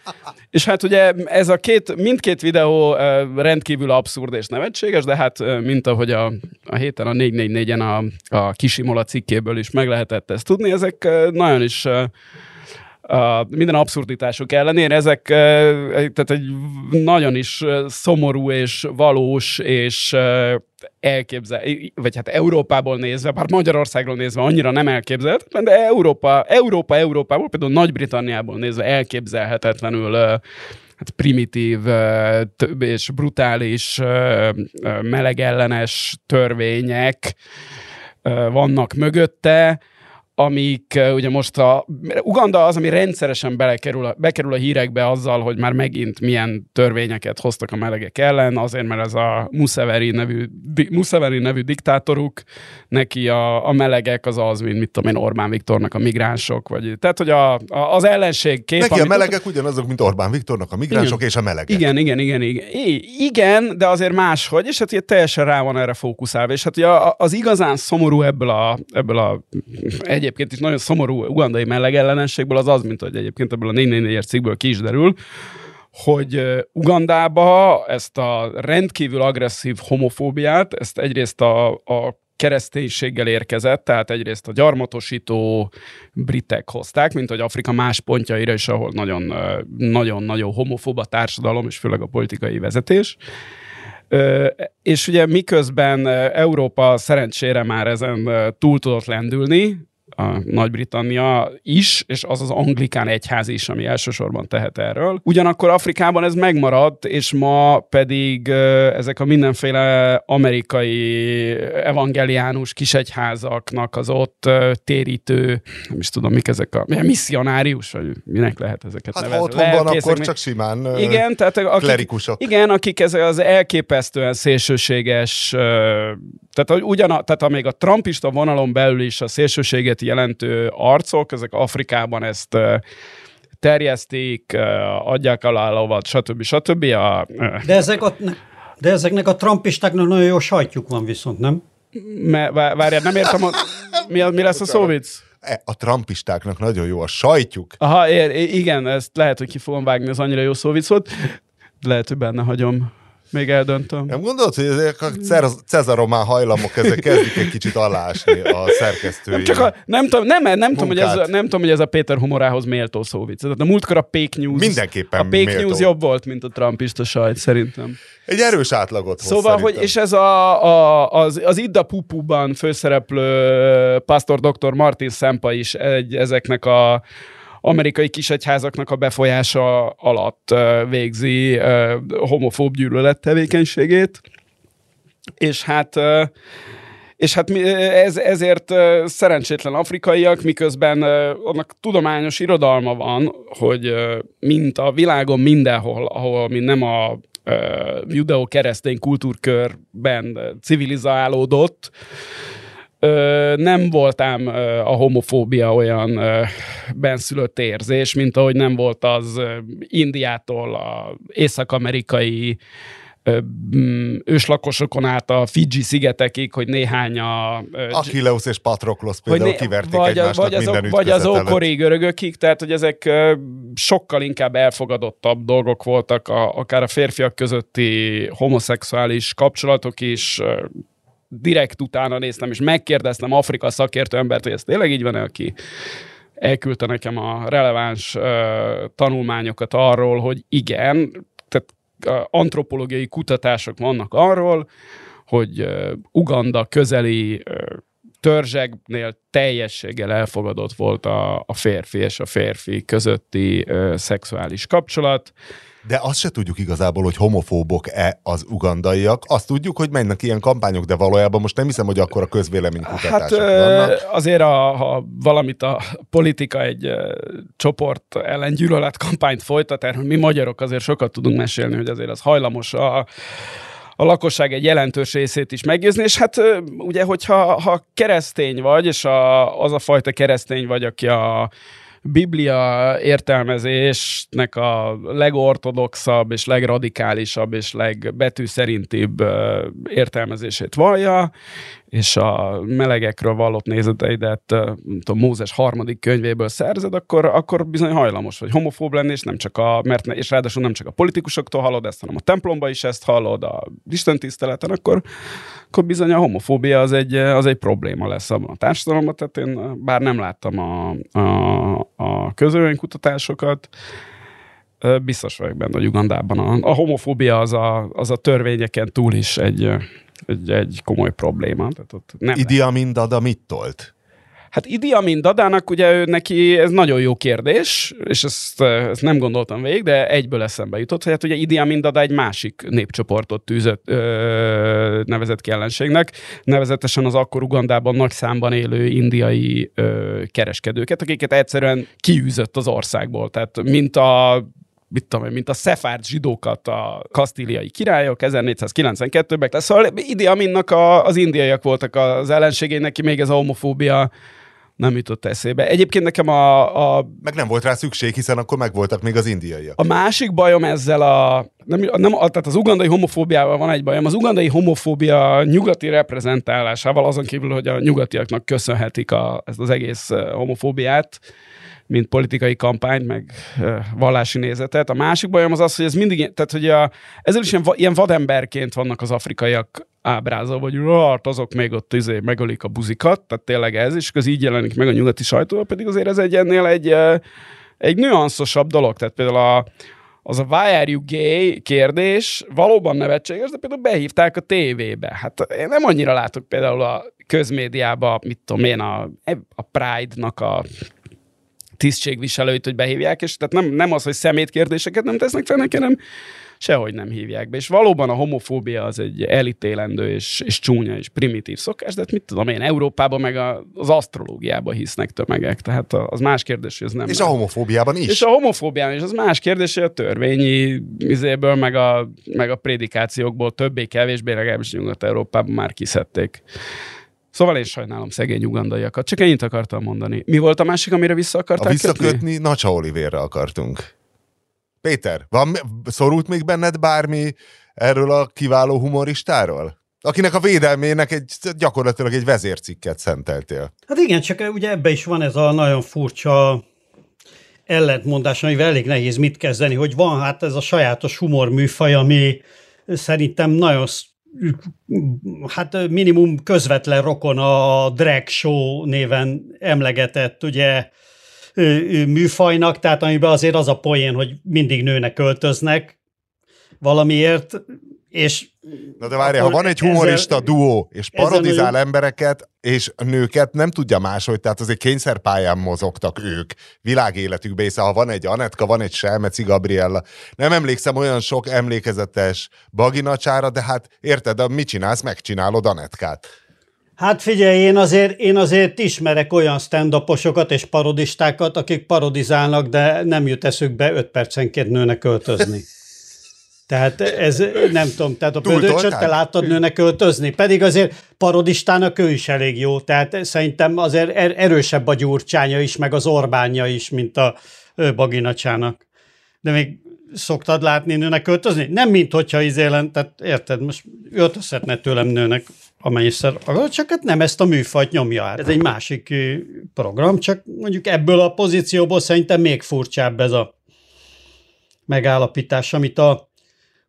És hát ugye ez a két, mindkét videó rendkívül abszurd és nevetséges, de hát mint ahogy a, a héten a 444-en a, a Kisimola cikkéből is meg lehetett ezt tudni, ezek nagyon is minden abszurditások ellenére ezek tehát egy nagyon is szomorú és valós és elképzel, vagy hát Európából nézve, bár Magyarországról nézve annyira nem elképzelhetetlen, de Európa, Európa, Európából, például Nagy-Britanniából nézve elképzelhetetlenül hát primitív és brutális melegellenes törvények vannak mögötte, amik ugye most a... Uganda az, ami rendszeresen belekerül a, bekerül a hírekbe azzal, hogy már megint milyen törvényeket hoztak a melegek ellen, azért, mert ez a Museveri nevű, di, Museveri nevű diktátoruk, neki a, a melegek az az, mint mit tudom én, Orbán Viktornak a migránsok, vagy tehát, hogy a, a, az ellenség kép... Neki a melegek ott... ugyanazok, mint Orbán Viktornak a migránsok igen. és a melegek. Igen, igen, igen, igen. Igen, de azért máshogy, és hát ugye teljesen rá van erre fókuszálva, és hát ugye az igazán szomorú ebből a, ebből a egy egyébként is nagyon szomorú ugandai melegellenességből az az, mint hogy egyébként ebből a 444-es cikkből ki is derül, hogy Ugandába ezt a rendkívül agresszív homofóbiát, ezt egyrészt a, a kereszténységgel érkezett, tehát egyrészt a gyarmatosító britek hozták, mint hogy Afrika más pontjaira is, ahol nagyon-nagyon homofób a társadalom, és főleg a politikai vezetés. És ugye miközben Európa szerencsére már ezen túl tudott lendülni, a Nagy-Britannia is, és az az anglikán egyház is, ami elsősorban tehet erről. Ugyanakkor Afrikában ez megmaradt, és ma pedig ezek a mindenféle amerikai evangeliánus kisegyházaknak az ott térítő, nem is tudom, mik ezek a misszionárius, vagy minek lehet ezeket hát, nevezni. Ha otthon van, akkor csak simán igen, tehát akik, klerikusok. Igen, akik ez az elképesztően szélsőséges, tehát, ugyan, tehát amíg a trumpista vonalon belül is a szélsőséget jelentő arcok, ezek Afrikában ezt terjesztik, adják alá a lovat, stb. stb. A, de, ezek a, de ezeknek a trumpistáknak nagyon jó sajtjuk van viszont, nem? Várjál, nem értem, a, *laughs* mi, mi lesz a szóvic? E, a trumpistáknak nagyon jó a sajtjuk. Aha, ér, igen, ezt lehet, hogy ki fogom vágni, az annyira jó szóvicot. Lehet, hogy benne hagyom még eldöntöm. Nem gondolod, hogy ezek a cezaromán hajlamok ezek kezdik egy kicsit alásni a szerkesztői Nem, csak a, nem, tudom, nem, nem, tudom, hogy ez, nem tudom, hogy ez a Péter humorához méltó szóvic. Tehát a múltkor a fake news, Mindenképpen a fake méltó. news jobb volt, mint a trumpista sajt, szerintem. Egy erős átlagot hoz Szóval, szerintem. hogy, és ez a, a, az, az Idda Pupuban főszereplő pastor dr. Martin Szempa is egy, ezeknek a amerikai kisegyházaknak a befolyása alatt végzi homofób gyűlölet tevékenységét. És hát és hát ez, ezért szerencsétlen afrikaiak, miközben annak tudományos irodalma van, hogy mint a világon mindenhol, ahol mi nem a judeo-keresztény kultúrkörben civilizálódott, Ö, nem voltám ö, a homofóbia olyan ö, benszülött érzés, mint ahogy nem volt az ö, Indiától a észak-amerikai mm, őslakosokon át a Fiji szigetekig, hogy néhány a... Achilleus és Patroklos például ne, kiverték vagy, egymásnak vagy minden Vagy az ókori görögökig, tehát hogy ezek sokkal inkább elfogadottabb dolgok voltak, a, akár a férfiak közötti homoszexuális kapcsolatok is, direkt utána néztem, és megkérdeztem Afrika szakértő embert, hogy ez tényleg így van-e, aki elküldte nekem a releváns uh, tanulmányokat arról, hogy igen, tehát antropológiai kutatások vannak arról, hogy uh, Uganda közeli uh, törzseknél teljességgel elfogadott volt a, a férfi és a férfi közötti uh, szexuális kapcsolat. De azt se tudjuk igazából, hogy homofóbok-e az ugandaiak. Azt tudjuk, hogy mennek ilyen kampányok, de valójában most nem hiszem, hogy akkor a közvéleménykutatások hát, vannak. Azért, a, ha valamit a politika egy csoport ellen gyűlölet kampányt folytat, erről mi magyarok azért sokat tudunk mesélni, hogy azért az hajlamos a a lakosság egy jelentős részét is meggyőzni, és hát ugye, hogyha ha keresztény vagy, és a, az a fajta keresztény vagy, aki a Biblia értelmezésnek a legortodoxabb és legradikálisabb és legbetű szerintibb értelmezését vallja, és a melegekről vallott nézeteidet tudom, Mózes harmadik könyvéből szerzed, akkor, akkor bizony hajlamos vagy homofób lenni, és nem csak a, mert, és ráadásul nem csak a politikusoktól hallod ezt, hanem a templomba is ezt hallod, a Isten tiszteleten, akkor, akkor bizony a homofóbia az egy, az egy probléma lesz abban a társadalomban, tehát én bár nem láttam a, a, a közölönykutatásokat, biztos vagyok benne, hogy Ugandában a, a homofóbia az a, az a törvényeken túl is egy, egy, egy komoly probléma. Tehát ott nem Idi Amin Dada mit tolt? Hát Idi Amin Dadának ugye ő, neki ez nagyon jó kérdés, és ezt, ezt nem gondoltam végig, de egyből eszembe jutott, hogy hát ugye Idi Amin Dada egy másik népcsoportot tűzött, ö, nevezett ki ellenségnek, nevezetesen az akkor Ugandában nagy számban élő indiai ö, kereskedőket, akiket egyszerűen kiűzött az országból. Tehát mint a mit tudom én, mint a szefárd zsidókat a kasztíliai királyok 1492-ben. Szóval Idi Aminnak a, az indiaiak voltak az ellenségei, neki még ez a homofóbia nem jutott eszébe. Egyébként nekem a, a... Meg nem volt rá szükség, hiszen akkor meg voltak még az indiaiak. A másik bajom ezzel a... Nem, nem, tehát az ugandai homofóbiával van egy bajom. Az ugandai homofóbia nyugati reprezentálásával, azon kívül, hogy a nyugatiaknak köszönhetik a, ezt az egész homofóbiát, mint politikai kampányt, meg vallási nézetet. A másik bajom az az, hogy ez mindig, tehát hogy a, ezzel is ilyen, ilyen vademberként vannak az afrikaiak ábrázolva, hogy hát azok még ott izé, megölik a buzikat, tehát tényleg ez, és ez így jelenik meg a nyugati sajtóban, pedig azért ez egy ennél egy, egy nüanszosabb dolog. Tehát például a, az a why are you gay kérdés valóban nevetséges, de például behívták a tévébe. Hát én nem annyira látok például a közmédiában, mit tudom én, a, a Pride-nak a tisztségviselőit, hogy behívják, és tehát nem, nem az, hogy szemétkérdéseket nem tesznek fel neki, hanem sehogy nem hívják be. És valóban a homofóbia az egy elítélendő és, és csúnya és primitív szokás, de hát mit tudom én, Európában meg a, az asztrológiában hisznek tömegek, tehát az más kérdés, hogy ez nem. És lehet. a homofóbiában is. És a homofóbiában is, az más kérdés, hogy a törvényi izéből, meg a, meg a prédikációkból többé-kevésbé, legalábbis Nyugat-Európában már kiszedték. Szóval én sajnálom szegény ugandaiakat. Csak ennyit akartam mondani. Mi volt a másik, amire vissza akarták A visszakötni kötni? Nacsa Olivérre akartunk. Péter, van, szorult még benned bármi erről a kiváló humoristáról? Akinek a védelmének egy, gyakorlatilag egy vezércikket szenteltél. Hát igen, csak ugye ebbe is van ez a nagyon furcsa ellentmondás, amivel elég nehéz mit kezdeni, hogy van hát ez a sajátos humorműfaj, ami szerintem nagyon hát minimum közvetlen rokon a drag show néven emlegetett, ugye műfajnak, tehát amiben azért az a poén, hogy mindig nőnek öltöznek valamiért, és Na de várjál, ha van egy humorista ezzel, duó, és parodizál ezzel, embereket, és nőket nem tudja máshogy, tehát azért kényszerpályán mozogtak ők világéletükbe, hiszen ha van egy Anetka, van egy Selmeci Gabriella, nem emlékszem olyan sok emlékezetes baginacsára, de hát érted, de mit csinálsz, megcsinálod Anetkát. Hát figyelj, én azért, én azért ismerek olyan stand és parodistákat, akik parodizálnak, de nem jut eszükbe öt percenként nőnek költözni. Tehát ez, nem tudom, tehát a pödöcsöt te láttad nőnek öltözni, pedig azért parodistának ő is elég jó, tehát szerintem azért er-, erősebb a gyurcsánya is, meg az Orbánja is, mint a Baginacsának. De még szoktad látni nőnek öltözni? Nem, mint hogyha izélen, tehát érted, most öltözhetne tőlem nőnek amennyiszer akar, csak hát nem ezt a műfajt nyomja át. Ez egy másik program, csak mondjuk ebből a pozícióból szerintem még furcsább ez a megállapítás, amit a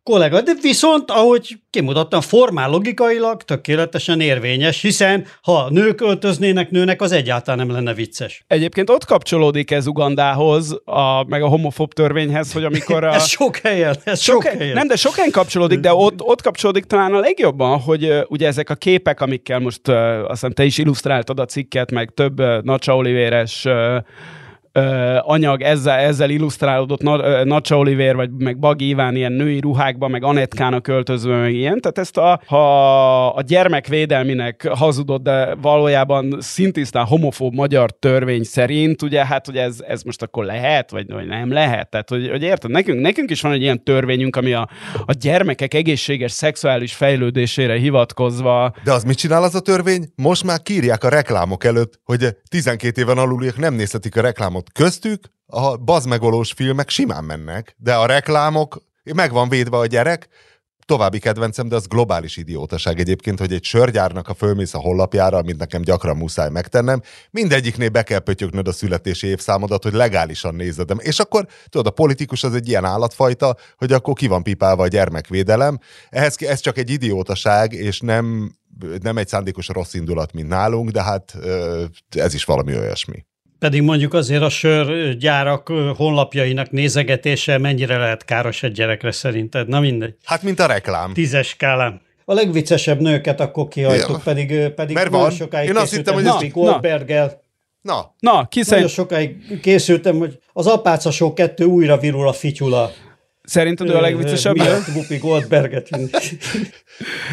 kollega, de viszont, ahogy kimutattam, formál logikailag tökéletesen érvényes, hiszen ha nők öltöznének nőnek, az egyáltalán nem lenne vicces. Egyébként ott kapcsolódik ez Ugandához, a, meg a homofób törvényhez, hogy amikor... A... *laughs* ez sok helyen, ez sok, sok helyen. Nem, de sok helyen kapcsolódik, de ott, ott kapcsolódik talán a legjobban, hogy uh, ugye ezek a képek, amikkel most uh, azt hiszem te is illusztráltad a cikket, meg több uh, Nacsa Olivéres uh, ö, anyag ezzel, ezzel illusztrálódott Na, Nacsa Oliver, vagy meg Bagi Iván ilyen női ruhákban, meg Anetkának költözve, meg ilyen. Tehát ezt a, ha a gyermekvédelminek hazudott, de valójában szintisztán homofób magyar törvény szerint, ugye hát, hogy ez, ez most akkor lehet, vagy, vagy nem lehet. Tehát, hogy, hogy érted, nekünk, nekünk is van egy ilyen törvényünk, ami a, a gyermekek egészséges szexuális fejlődésére hivatkozva. De az mit csinál az a törvény? Most már kírják a reklámok előtt, hogy 12 éven aluliak nem nézhetik a reklámot reklámot. Köztük a bazmegolós filmek simán mennek, de a reklámok, meg van védve a gyerek, további kedvencem, de az globális idiótaság egyébként, hogy egy sörgyárnak a fölmész a hollapjára, amit nekem gyakran muszáj megtennem, mindegyiknél be kell pötyögnöd a születési évszámodat, hogy legálisan nézed. És akkor tudod, a politikus az egy ilyen állatfajta, hogy akkor ki van pipálva a gyermekvédelem. Ehhez ez csak egy idiótaság, és nem, nem egy szándékos rossz indulat, mint nálunk, de hát ez is valami olyasmi. Pedig mondjuk azért a sörgyárak honlapjainak nézegetése mennyire lehet káros egy gyerekre szerinted? Na mindegy. Hát, mint a reklám. Tízes skálán. A legviccesebb nőket akkor kihajtuk, ja. pedig, pedig Mert van. sokáig Én azt hittem, hogy ez... Goldberggel. Na. Na, ki Nagyon sokáig készültem, hogy az Apáca Show 2 újra virul a fityula. Szerinted ő a legviccesebb? Miatt Whoopi Goldberget.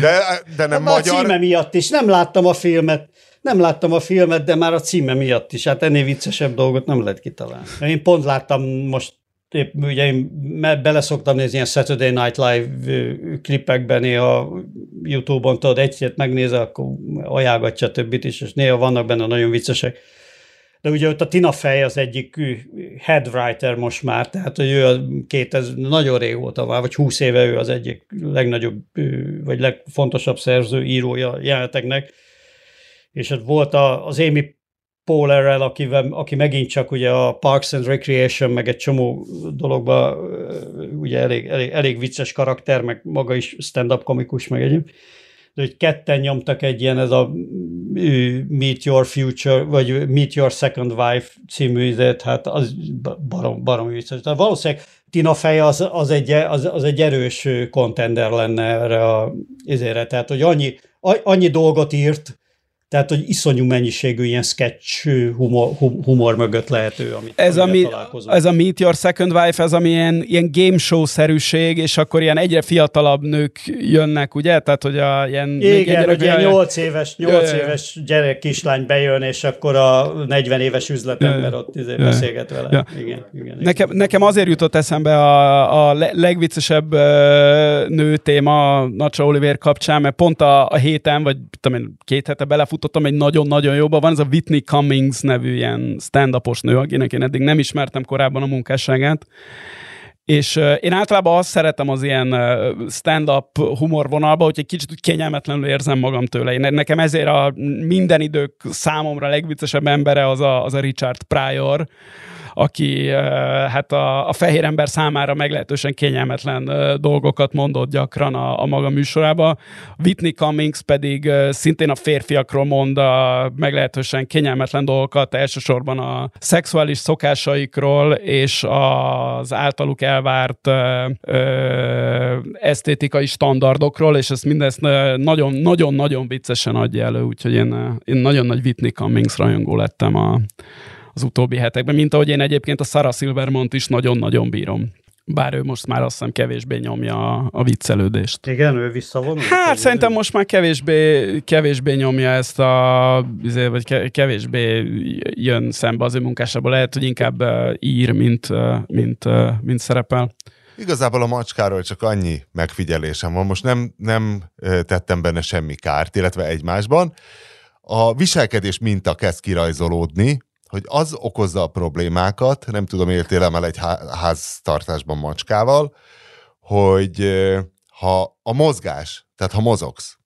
De, de nem hát magyar. A címe miatt is. Nem láttam a filmet. Nem láttam a filmet, de már a címe miatt is. Hát ennél viccesebb dolgot nem lehet kitalálni. Én pont láttam most épp, ugye én bele szoktam nézni ilyen Saturday Night Live klipekben, néha Youtube-on tudod, egyet megnézel, akkor ajánlgatja többit is, és néha vannak benne nagyon viccesek. De ugye ott a Tina Fey az egyik head writer most már, tehát hogy ő a két, ez nagyon régóta már, vagy húsz éve ő az egyik legnagyobb, vagy legfontosabb szerző, írója jeleneteknek, és ott volt a, az Amy Poehlerrel, akivel, aki megint csak ugye a Parks and Recreation, meg egy csomó dologba ugye elég, elég, elég vicces karakter, meg maga is stand-up komikus, meg egy de hogy ketten nyomtak egy ilyen, ez a Meet Your Future, vagy Meet Your Second Wife című izet, hát az barom, barom vicces. Tehát valószínűleg Tina Fey az, az, egy, az, az egy erős kontender lenne erre a izére, tehát hogy annyi, annyi dolgot írt, tehát, hogy iszonyú mennyiségű ilyen sketch humor, humor mögött lehető, amit ez a, mi, ez a Meet Your Second Wife, ez ami ilyen, ilyen game show-szerűség, és akkor ilyen egyre fiatalabb nők jönnek, ugye? Tehát, hogy a ilyen... Igen, hogy ilyen 8 éves, 8 jö, éves gyerek, kislány bejön, és akkor a 40 éves üzletember ott izé beszélget vele. Ja. Igen, igen, nekem, igen. nekem azért jutott eszembe a, a legviccesebb nő téma Nacsa Oliver kapcsán, mert pont a, a héten, vagy tudom én, két hete belefut futottam egy nagyon-nagyon jóba, van ez a Whitney Cummings nevű ilyen stand-upos nő, akinek én eddig nem ismertem korábban a munkásságát, és én általában azt szeretem az ilyen stand-up humorvonalba, hogy egy kicsit úgy kényelmetlenül érzem magam tőle. Én, nekem ezért a minden idők számomra legviccesebb embere az a, az a Richard Pryor, aki hát a, a fehér ember számára meglehetősen kényelmetlen dolgokat mondott gyakran a, a maga műsorába. Whitney Cummings pedig szintén a férfiakról mond a meglehetősen kényelmetlen dolgokat, elsősorban a szexuális szokásaikról és az általuk elvárt ö, esztétikai standardokról, és ezt mindezt nagyon-nagyon-nagyon viccesen adja elő, úgyhogy én, én nagyon nagy Whitney Cummings rajongó lettem a, az utóbbi hetekben, mint ahogy én egyébként a Sarah Silvermont is nagyon-nagyon bírom. Bár ő most már azt hiszem kevésbé nyomja a, a viccelődést. Igen, ő visszavonul? Hát szerintem most már kevésbé, kevésbé nyomja ezt a, izé, vagy kevésbé jön szembe az ő munkásából. Lehet, hogy inkább ír, mint, mint, mint szerepel. Igazából a macskáról csak annyi megfigyelésem van. Most nem, nem tettem benne semmi kárt, illetve egymásban. A viselkedés minta kezd kirajzolódni, hogy az okozza a problémákat, nem tudom, éltél el egy háztartásban macskával, hogy ha a mozgás, tehát ha mozogsz,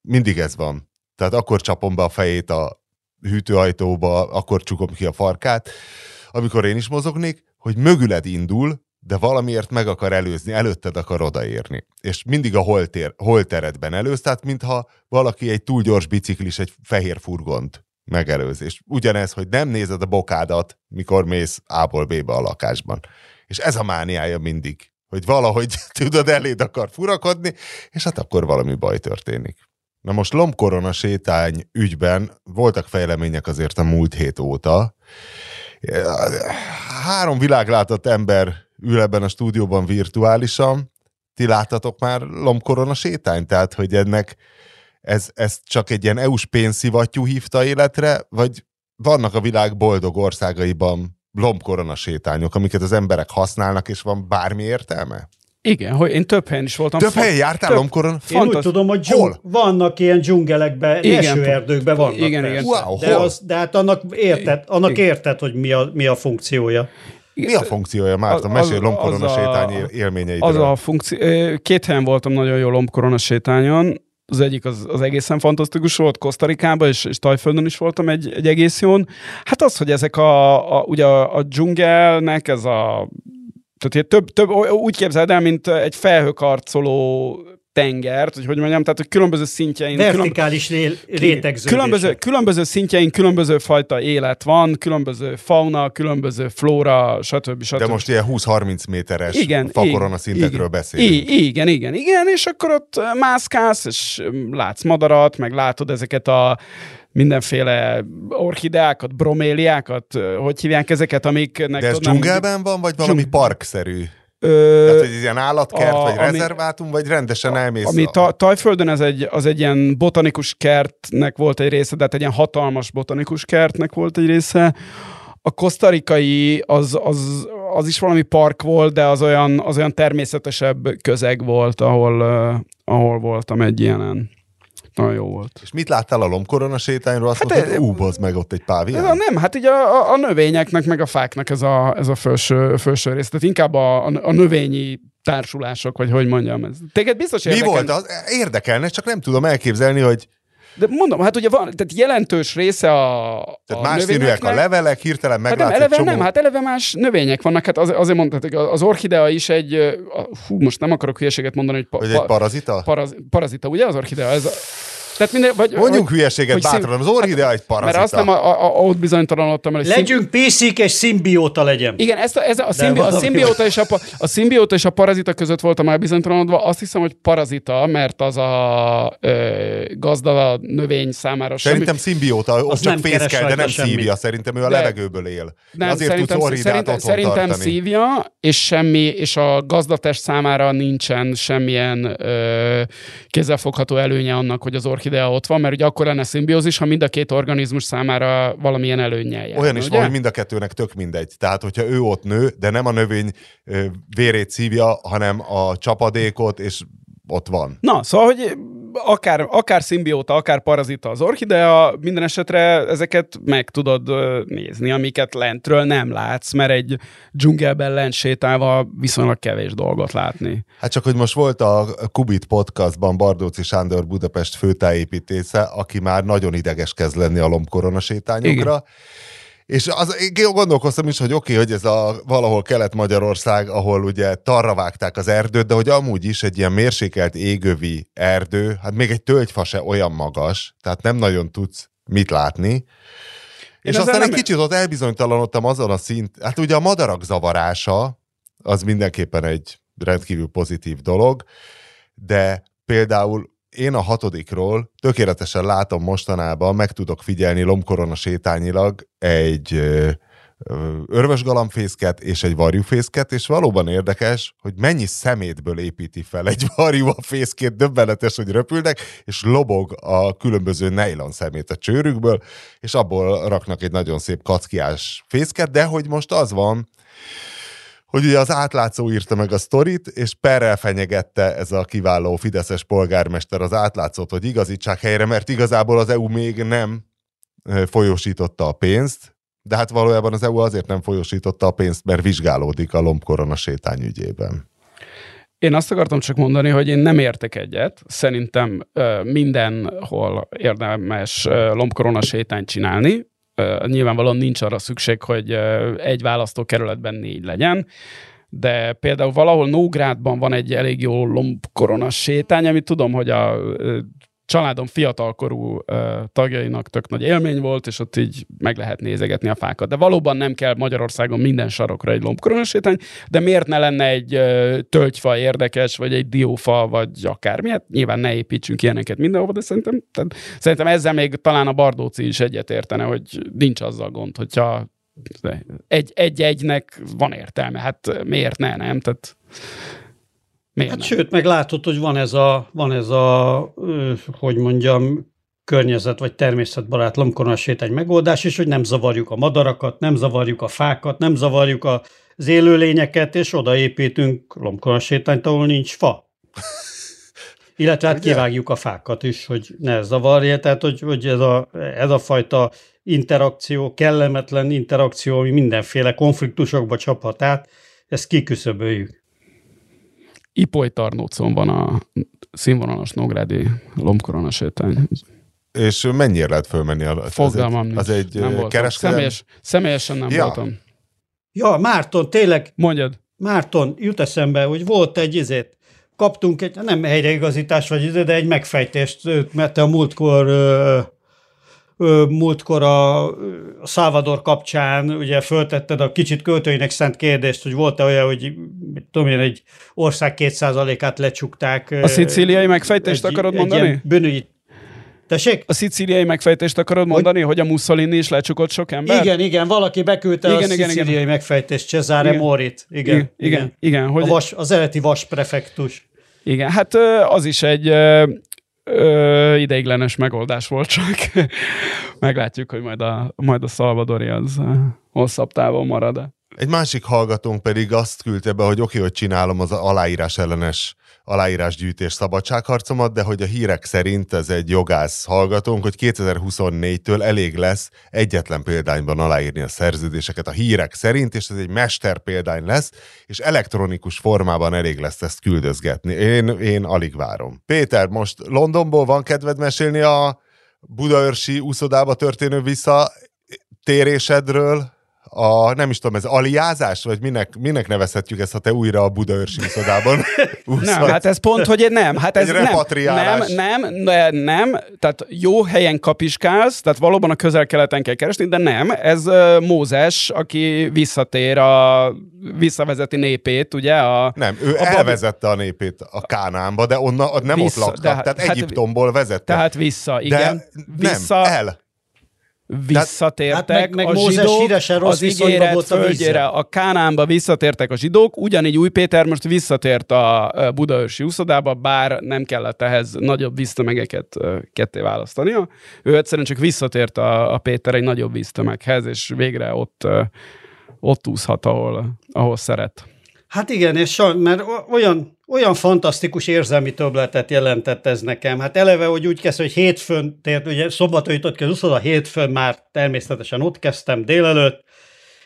mindig ez van. Tehát akkor csapom be a fejét a hűtőajtóba, akkor csukom ki a farkát, amikor én is mozognék, hogy mögüled indul, de valamiért meg akar előzni, előtted akar odaérni. És mindig a holtér, holteredben előz, tehát mintha valaki egy túl gyors biciklis, egy fehér furgont megelőz. És ugyanez, hogy nem nézed a bokádat, mikor mész A-ból B-be a lakásban. És ez a mániája mindig, hogy valahogy *laughs* tudod, eléd akar furakodni, és hát akkor valami baj történik. Na most lombkorona sétány ügyben voltak fejlemények azért a múlt hét óta. Három világlátott ember ül ebben a stúdióban virtuálisan. Ti láttatok már lombkorona sétány? Tehát, hogy ennek ez, ez csak egy ilyen EU-s pénzszivattyú hívta életre, vagy vannak a világ boldog országaiban lombkorona sétányok, amiket az emberek használnak, és van bármi értelme? Igen, hogy én több helyen is voltam. Több helyen jártál lombkorona? Én úgy tudom, hogy dzsung- vannak ilyen dzsungelekben, esőerdőkben vannak. Igen, igen. Wow, de, az, de hát annak érted, annak érted hogy mi a, mi a funkciója. Mi a funkciója, Márta? Mesélj lombkorona sétány élményeidről. Az a funkció, két helyen voltam nagyon jó lombkorona sétányon, az egyik az, az egészen fantasztikus volt, Kosztarikában, és, és Tajföldön is voltam egy, egy egész jón. Hát az, hogy ezek a, a ugye a, a dzsungelnek ez a tehát több, több, úgy képzeld el, mint egy felhőkarcoló tengert, hogy hogy mondjam, tehát hogy különböző szintjein... Vertikális külön, rétegződés. Különböző, különböző szintjein különböző fajta élet van, különböző fauna, különböző flóra, stb. stb. De most ilyen 20-30 méteres igen, fakorona szintekről igen, beszélünk. Igen, igen, igen, és akkor ott mászkálsz, és látsz madarat, meg látod ezeket a mindenféle orchideákat, broméliákat, hogy hívják ezeket, amiknek... De ez dzsungelben van, vagy valami dzsung... parkszerű? Ö, Tehát, hogy egy ilyen állatkert, a, vagy ami, rezervátum, vagy rendesen elmész? Ami a... ta, Tajföldön ez egy, az egy ilyen botanikus kertnek volt egy része, tehát egy ilyen hatalmas botanikus kertnek volt egy része. A kosztarikai az, az, az is valami park volt, de az olyan, az olyan természetesebb közeg volt, ahol, uh, ahol voltam egy ilyenen. Nagyon jó volt. És mit láttál a lombkorona sétányról? Azt hát mondtad, ú, az meg ott egy pávián? A, nem, hát így a, a, a, növényeknek, meg a fáknak ez a, ez a felső, felső rész. Tehát inkább a, a, a növényi társulások, vagy hogy mondjam. Ez. Téged biztos érdekel. Mi volt az? Érdekelne, csak nem tudom elképzelni, hogy de mondom, hát ugye van, tehát jelentős része a Tehát a más színűek a levelek, hirtelen meglátsz hát nem, eleve csomó... nem, hát eleve más növények vannak, hát az, azért mondhatok, az orchidea is egy, hú, most nem akarok hülyeséget mondani, hogy, pa, hogy egy parazita? Paraz, parazita, ugye az orchidea? Ez, tehát minden, vagy, Mondjunk hogy, hülyeséget hogy bátran, az orchidea hát, egy parazita. Mert azt nem a, a, a, ott bizonytalanodtam el. Legyünk szim... piszik és szimbióta legyen. Igen, ezt a, ez a, a, szimbi, a, szimbióta és a, a szimbióta és a parazita között voltam már bizonytalanodva. Azt hiszem, hogy parazita, mert az a ö, gazda a növény számára Szerintem semmi... szimbióta, ott csak fészkel, de nem semmit. szívja. Szerintem ő a de, levegőből él. Nem, Azért szerintem, tudsz szerintem, szerintem szívja, és semmi, és a gazdatest számára nincsen semmilyen ö, kézzelfogható előnye annak, hogy az orchidea ott van, mert ugye akkor lenne szimbiózis, ha mind a két organizmus számára valamilyen előnyel jár. Olyan is ugye? van, hogy mind a kettőnek tök mindegy. Tehát, hogyha ő ott nő, de nem a növény vérét szívja, hanem a csapadékot, és ott van. Na, szóval, hogy akár, akár szimbióta, akár parazita az orchidea, minden esetre ezeket meg tudod nézni, amiket lentről nem látsz, mert egy dzsungelben lent sétálva viszonylag kevés dolgot látni. Hát csak, hogy most volt a Kubit podcastban Bardóci Sándor Budapest főtájépítésze, aki már nagyon ideges kezd lenni a lombkorona sétányokra. Igen és az, én gondolkoztam is, hogy oké, okay, hogy ez a valahol Kelet-Magyarország, ahol ugye tarra vágták az erdőt, de hogy amúgy is egy ilyen mérsékelt égövi erdő, hát még egy tölgyfa se olyan magas, tehát nem nagyon tudsz mit látni. Én és aztán egy kicsit ott elbizonytalanodtam azon a szint, hát ugye a madarak zavarása, az mindenképpen egy rendkívül pozitív dolog, de például én a hatodikról tökéletesen látom mostanában, meg tudok figyelni lomkorona sétányilag egy örvösgalambfészket és egy varjúfészket, és valóban érdekes, hogy mennyi szemétből építi fel egy *laughs* varjú a fészkét, döbbenetes, hogy röpülnek, és lobog a különböző nejlon szemét a csőrükből, és abból raknak egy nagyon szép kackiás fészket, de hogy most az van, hogy ugye az átlátszó írta meg a sztorit, és perrel fenyegette ez a kiváló fideszes polgármester az átlátszót, hogy igazítsák helyre, mert igazából az EU még nem folyósította a pénzt, de hát valójában az EU azért nem folyosította a pénzt, mert vizsgálódik a lombkorona sétány ügyében. Én azt akartam csak mondani, hogy én nem értek egyet. Szerintem mindenhol érdemes lombkorona sétányt csinálni. Nyilvánvalóan nincs arra szükség, hogy egy választókerületben négy legyen de például valahol Nógrádban van egy elég jó lombkorona sétány, amit tudom, hogy a családom fiatalkorú uh, tagjainak tök nagy élmény volt, és ott így meg lehet nézegetni a fákat. De valóban nem kell Magyarországon minden sarokra egy lombkoronasétány, de miért ne lenne egy uh, tölgyfa érdekes, vagy egy diófa, vagy akármi? Hát nyilván ne építsünk ilyeneket mindenhova, de szerintem, tehát, szerintem ezzel még talán a Bardóci is egyetértene, hogy nincs azzal gond, hogyha egy-egynek van értelme. Hát miért ne, nem? Tehát Miért hát nem? sőt, meg látod, hogy van ez a, van ez a hogy mondjam, környezet vagy természetbarát egy megoldás, és hogy nem zavarjuk a madarakat, nem zavarjuk a fákat, nem zavarjuk az élőlényeket, és odaépítünk lomkonasétányt, ahol nincs fa. *laughs* Illetve hát kivágjuk a fákat is, hogy ne zavarja, tehát hogy, hogy ez, a, ez a fajta interakció, kellemetlen interakció, ami mindenféle konfliktusokba csaphat át, ezt kiküszöböljük. Ipoly Tarnócon van a színvonalas Nógrádi lombkorona sétány. És mennyire lehet fölmenni? A, Fogalmam az egy, az egy kereskedelem? Személyes, személyesen nem ja. voltam. Ja, Márton, tényleg. Mondjad. Márton, jut eszembe, hogy volt egy izét, kaptunk egy, nem helyreigazítás vagy izé, de egy megfejtést, mert a múltkor múltkor a, a Salvador kapcsán ugye föltetted a kicsit költőinek szent kérdést, hogy volt-e olyan, hogy mit tudom én, egy ország kétszázalékát lecsukták. A szicíliai megfejtést egy, akarod mondani? Egy bűnügyi Tessék? A szicíliai megfejtést akarod mondani, hogy, hogy a Mussolini is lecsukott sok ember? Igen, igen, valaki beküldte igen, a igen, szicíliai igen. megfejtést, Cesare igen. Morit. Igen, igen, igen. igen hogy... a vas, az eredeti vas prefektus. Igen, hát az is egy ö, ideiglenes megoldás volt csak. *laughs* Meglátjuk, hogy majd a, majd a Salvadori az hosszabb távon marad. Egy másik hallgatónk pedig azt küldte be, hogy oké, okay, hogy csinálom az aláírás ellenes aláírásgyűjtés szabadságharcomat, de hogy a hírek szerint ez egy jogász hallgatónk, hogy 2024-től elég lesz egyetlen példányban aláírni a szerződéseket a hírek szerint, és ez egy mester példány lesz, és elektronikus formában elég lesz ezt küldözgetni. Én, én alig várom. Péter, most Londonból van kedved mesélni a Budaörsi úszodába történő visszatérésedről? A, nem is tudom, ez aliázás, vagy minek, minek nevezhetjük ezt, ha te újra a Budaörsi úszodában *laughs* Nem, hát ez pont, hogy nem. Hát ez nem, nem, nem, nem, nem, tehát jó helyen kapiskálsz, tehát valóban a közel-keleten kell keresni, de nem, ez Mózes, aki visszatér a visszavezeti népét, ugye? A, nem, ő a elvezette a népét a Kánánba, de onnan nem vissza, ott laktak, de, tehát hát, Egyiptomból vezette. Tehát vissza, igen. De vissza, nem, el visszatértek hát meg, meg a zsidók az ígéret földjére, a Kánánba visszatértek a zsidók, ugyanígy Új Péter most visszatért a Budaörsi úszodába, bár nem kellett ehhez nagyobb víztömegeket ketté választania. Ő egyszerűen csak visszatért a, a Péter egy nagyobb víztömeghez, és végre ott, ott úszhat, ahol, ahol szeret. Hát igen, és mert olyan, olyan fantasztikus érzelmi töbletet jelentett ez nekem. Hát eleve, hogy úgy kezd, hogy hétfőn, tehát ugye szombaton jutott ki az a hétfőn már természetesen ott kezdtem délelőtt,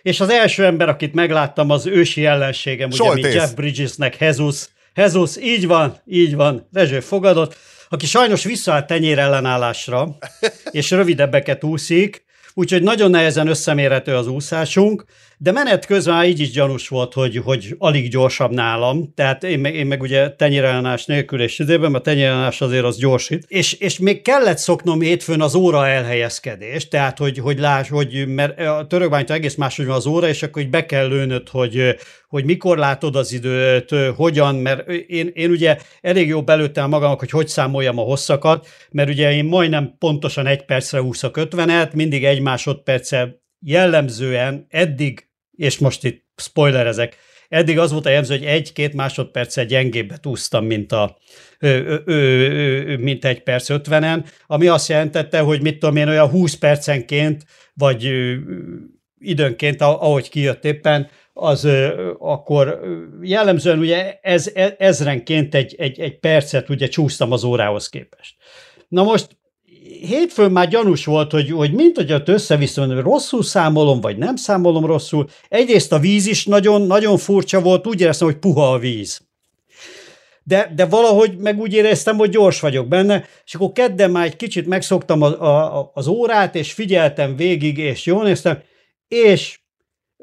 és az első ember, akit megláttam, az ősi ellenségem, ugye, mint Jeff Bridgesnek, Jesus. Jesus, így van, így van, Rezső fogadott, aki sajnos visszaállt tenyér ellenállásra, *laughs* és rövidebbeket úszik, úgyhogy nagyon nehezen összemérhető az úszásunk, de menet közben így is gyanús volt, hogy, hogy alig gyorsabb nálam, tehát én meg, én meg ugye tenyérellenás nélkül és időben, a tenyérellenás azért az gyorsít, és, és még kellett szoknom hétfőn az óra elhelyezkedést, tehát hogy, hogy láss, hogy mert a törökbánytól egész máshogy van az óra, és akkor így be kell lőnöd, hogy, hogy mikor látod az időt, hogyan, mert én, én ugye elég jó belőttem magamnak, hogy hogy számoljam a hosszakat, mert ugye én majdnem pontosan egy percre úszok ötvenet, mindig egy másodperce jellemzően eddig, és most itt spoilerezek, eddig az volt a jellemző, hogy egy-két másodperccel gyengébbet úsztam, mint, a, ö, ö, ö, mint egy perc ötvenen, ami azt jelentette, hogy mit tudom én, olyan 20 percenként, vagy ö, időnként, ahogy kijött éppen, az akkor jellemzően ugye ez, ez, ezrenként egy, egy, egy percet ugye csúsztam az órához képest. Na most hétfőn már gyanús volt, hogy, hogy mint hogy ott összeviszem, hogy rosszul számolom, vagy nem számolom rosszul. Egyrészt a víz is nagyon, nagyon furcsa volt, úgy éreztem, hogy puha a víz. De, de valahogy meg úgy éreztem, hogy gyors vagyok benne, és akkor kedden már egy kicsit megszoktam a, a, az órát, és figyeltem végig, és jól néztem, és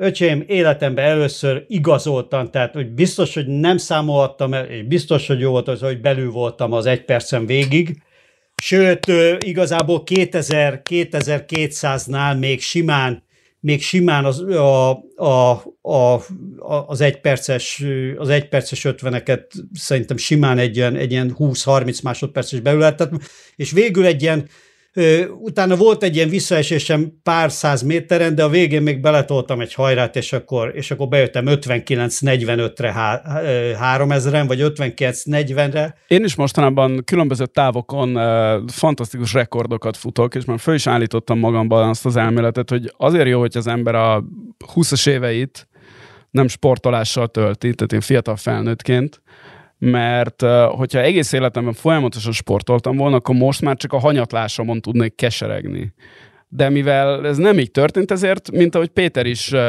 öcsém, életemben először igazoltam, tehát hogy biztos, hogy nem számolhattam el, és biztos, hogy jó volt az, hogy belül voltam az egy percen végig, Sőt, igazából 2000, 2200-nál még simán, még simán az, a, a, a, az egyperces, az egyperces ötveneket szerintem simán egy ilyen, egy ilyen 20-30 másodperces belül és végül egy ilyen Utána volt egy ilyen visszaesésem pár száz méteren, de a végén még beletoltam egy hajrát, és akkor, és akkor bejöttem 59-45-re 3000-en, vagy 59-40-re. Én is mostanában különböző távokon uh, fantasztikus rekordokat futok, és már föl is állítottam magamban azt az elméletet, hogy azért jó, hogy az ember a 20-as éveit nem sportolással tölti, tehát én fiatal felnőttként, mert hogyha egész életemben folyamatosan sportoltam volna, akkor most már csak a hanyatlásomon tudnék keseregni de mivel ez nem így történt, ezért, mint ahogy Péter is uh,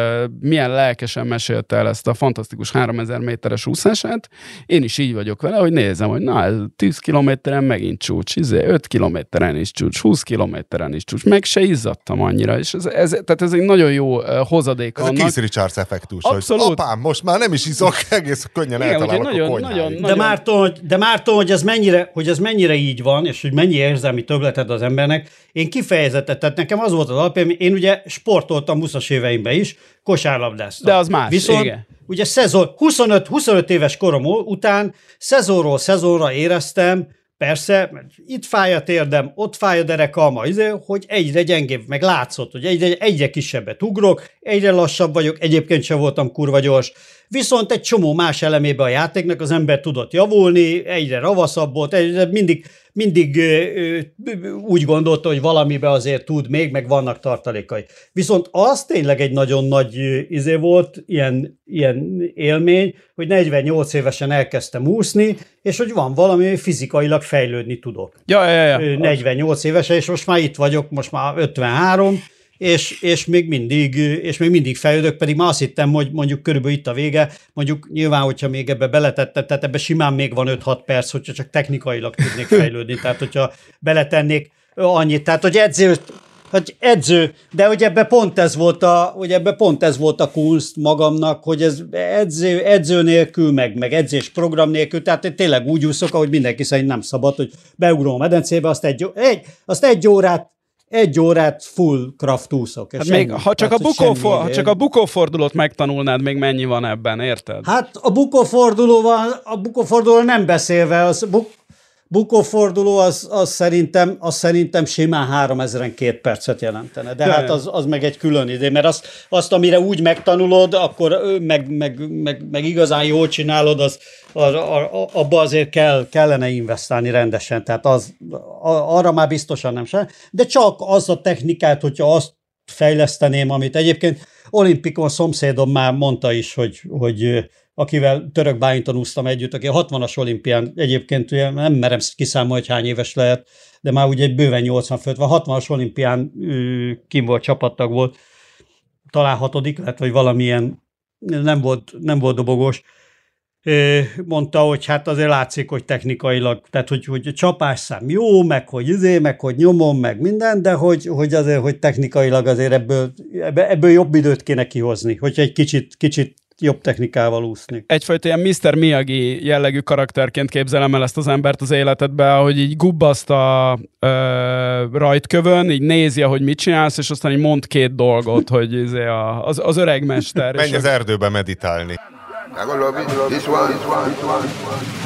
milyen lelkesen mesélte el ezt a fantasztikus 3000 méteres úszását, én is így vagyok vele, hogy nézem, hogy na, ez 10 kilométeren megint csúcs, izé, 5 kilométeren is csúcs, 20 kilométeren is csúcs, meg se izzadtam annyira, és ez, ez, tehát ez egy nagyon jó uh, hozadék ez annak. a Keith Richards effektus, Abszolút. hogy apám, most már nem is izzok, *laughs* egész könnyen Igen, eltalálok nagyon, a nagyon, nagyon, De Márton, hogy, de Márton, hogy ez mennyire, hogy ez mennyire így van, és hogy mennyi érzelmi többleted az embernek, én kifejezetten, tehát nekem az volt az alapja, én ugye sportoltam 20-as éveimben is, kosárlabdáztam. De az más, Viszont igen. ugye szezon, 25, 25 éves korom után szezonról szezonra éreztem, Persze, itt fáj a térdem, ott fáj a derekam, izé, hogy egyre gyengébb, meg látszott, hogy egyre, egyre kisebbet ugrok, egyre lassabb vagyok, egyébként sem voltam kurva gyors, viszont egy csomó más elemébe a játéknak az ember tudott javulni, egyre ravaszabb volt, egyre mindig mindig úgy gondolta, hogy valamibe azért tud még, meg vannak tartalékai. Viszont az tényleg egy nagyon nagy izé volt, ilyen, ilyen élmény, hogy 48 évesen elkezdtem úszni, és hogy van valami, fizikailag fejlődni tudok. Ja, ja, ja. 48 évesen, és most már itt vagyok, most már 53, és, és, még mindig, és még mindig fejlődök, pedig már azt hittem, hogy mondjuk körülbelül itt a vége, mondjuk nyilván, hogyha még ebbe beletettem, tehát ebbe simán még van 5-6 perc, hogyha csak technikailag tudnék fejlődni, tehát hogyha beletennék annyit, tehát hogy edző, hogy edző, de hogy ebbe pont ez volt a, hogy ebbe pont ez volt a kunst magamnak, hogy ez edző, edző nélkül, meg, meg edzés program nélkül, tehát én tényleg úgy úszok, ahogy mindenki szerint nem szabad, hogy beugrom a medencébe, azt egy, egy, azt egy órát egy órát full craft úszok. Hát még, ha, csak a bukó, for, ha csak a bukófordulót megtanulnád, még mennyi van ebben, érted? Hát a bukófordulóval, a bukófordulóval nem beszélve, az buk, bukóforduló az, az, szerintem, az szerintem simán 3000 két percet jelentene. De, De hát az, az meg egy külön idő, mert azt, azt, amire úgy megtanulod, akkor meg, meg, meg, meg igazán jól csinálod, az, az, abba azért kell, kellene investálni rendesen, tehát az, arra már biztosan nem sem. De csak az a technikát, hogyha azt fejleszteném, amit egyébként olimpikon szomszédom már mondta is, hogy, hogy akivel török bájinton úsztam együtt, aki a 60-as olimpián egyébként ugye nem merem kiszámolni, hogy hány éves lehet, de már ugye egy bőven 80 főtt, vagy 60-as olimpián kim volt, csapattag volt, talán hatodik lett, vagy valamilyen, nem volt, nem volt dobogós, mondta, hogy hát azért látszik, hogy technikailag, tehát hogy, hogy a csapásszám jó, meg hogy izé, meg hogy nyomom, meg minden, de hogy, hogy azért, hogy technikailag azért ebből, ebből jobb időt kéne kihozni, hogyha egy kicsit, kicsit jobb technikával úszni. Egyfajta ilyen Mr. Miyagi jellegű karakterként képzelem el ezt az embert az életedbe, hogy így gubbaszt a ö, rajtkövön, így nézi, hogy mit csinálsz, és aztán így mond két dolgot, hogy izé a, az, az öreg mester. Menj az erdőbe meditálni. Love it, this one, this one, this one.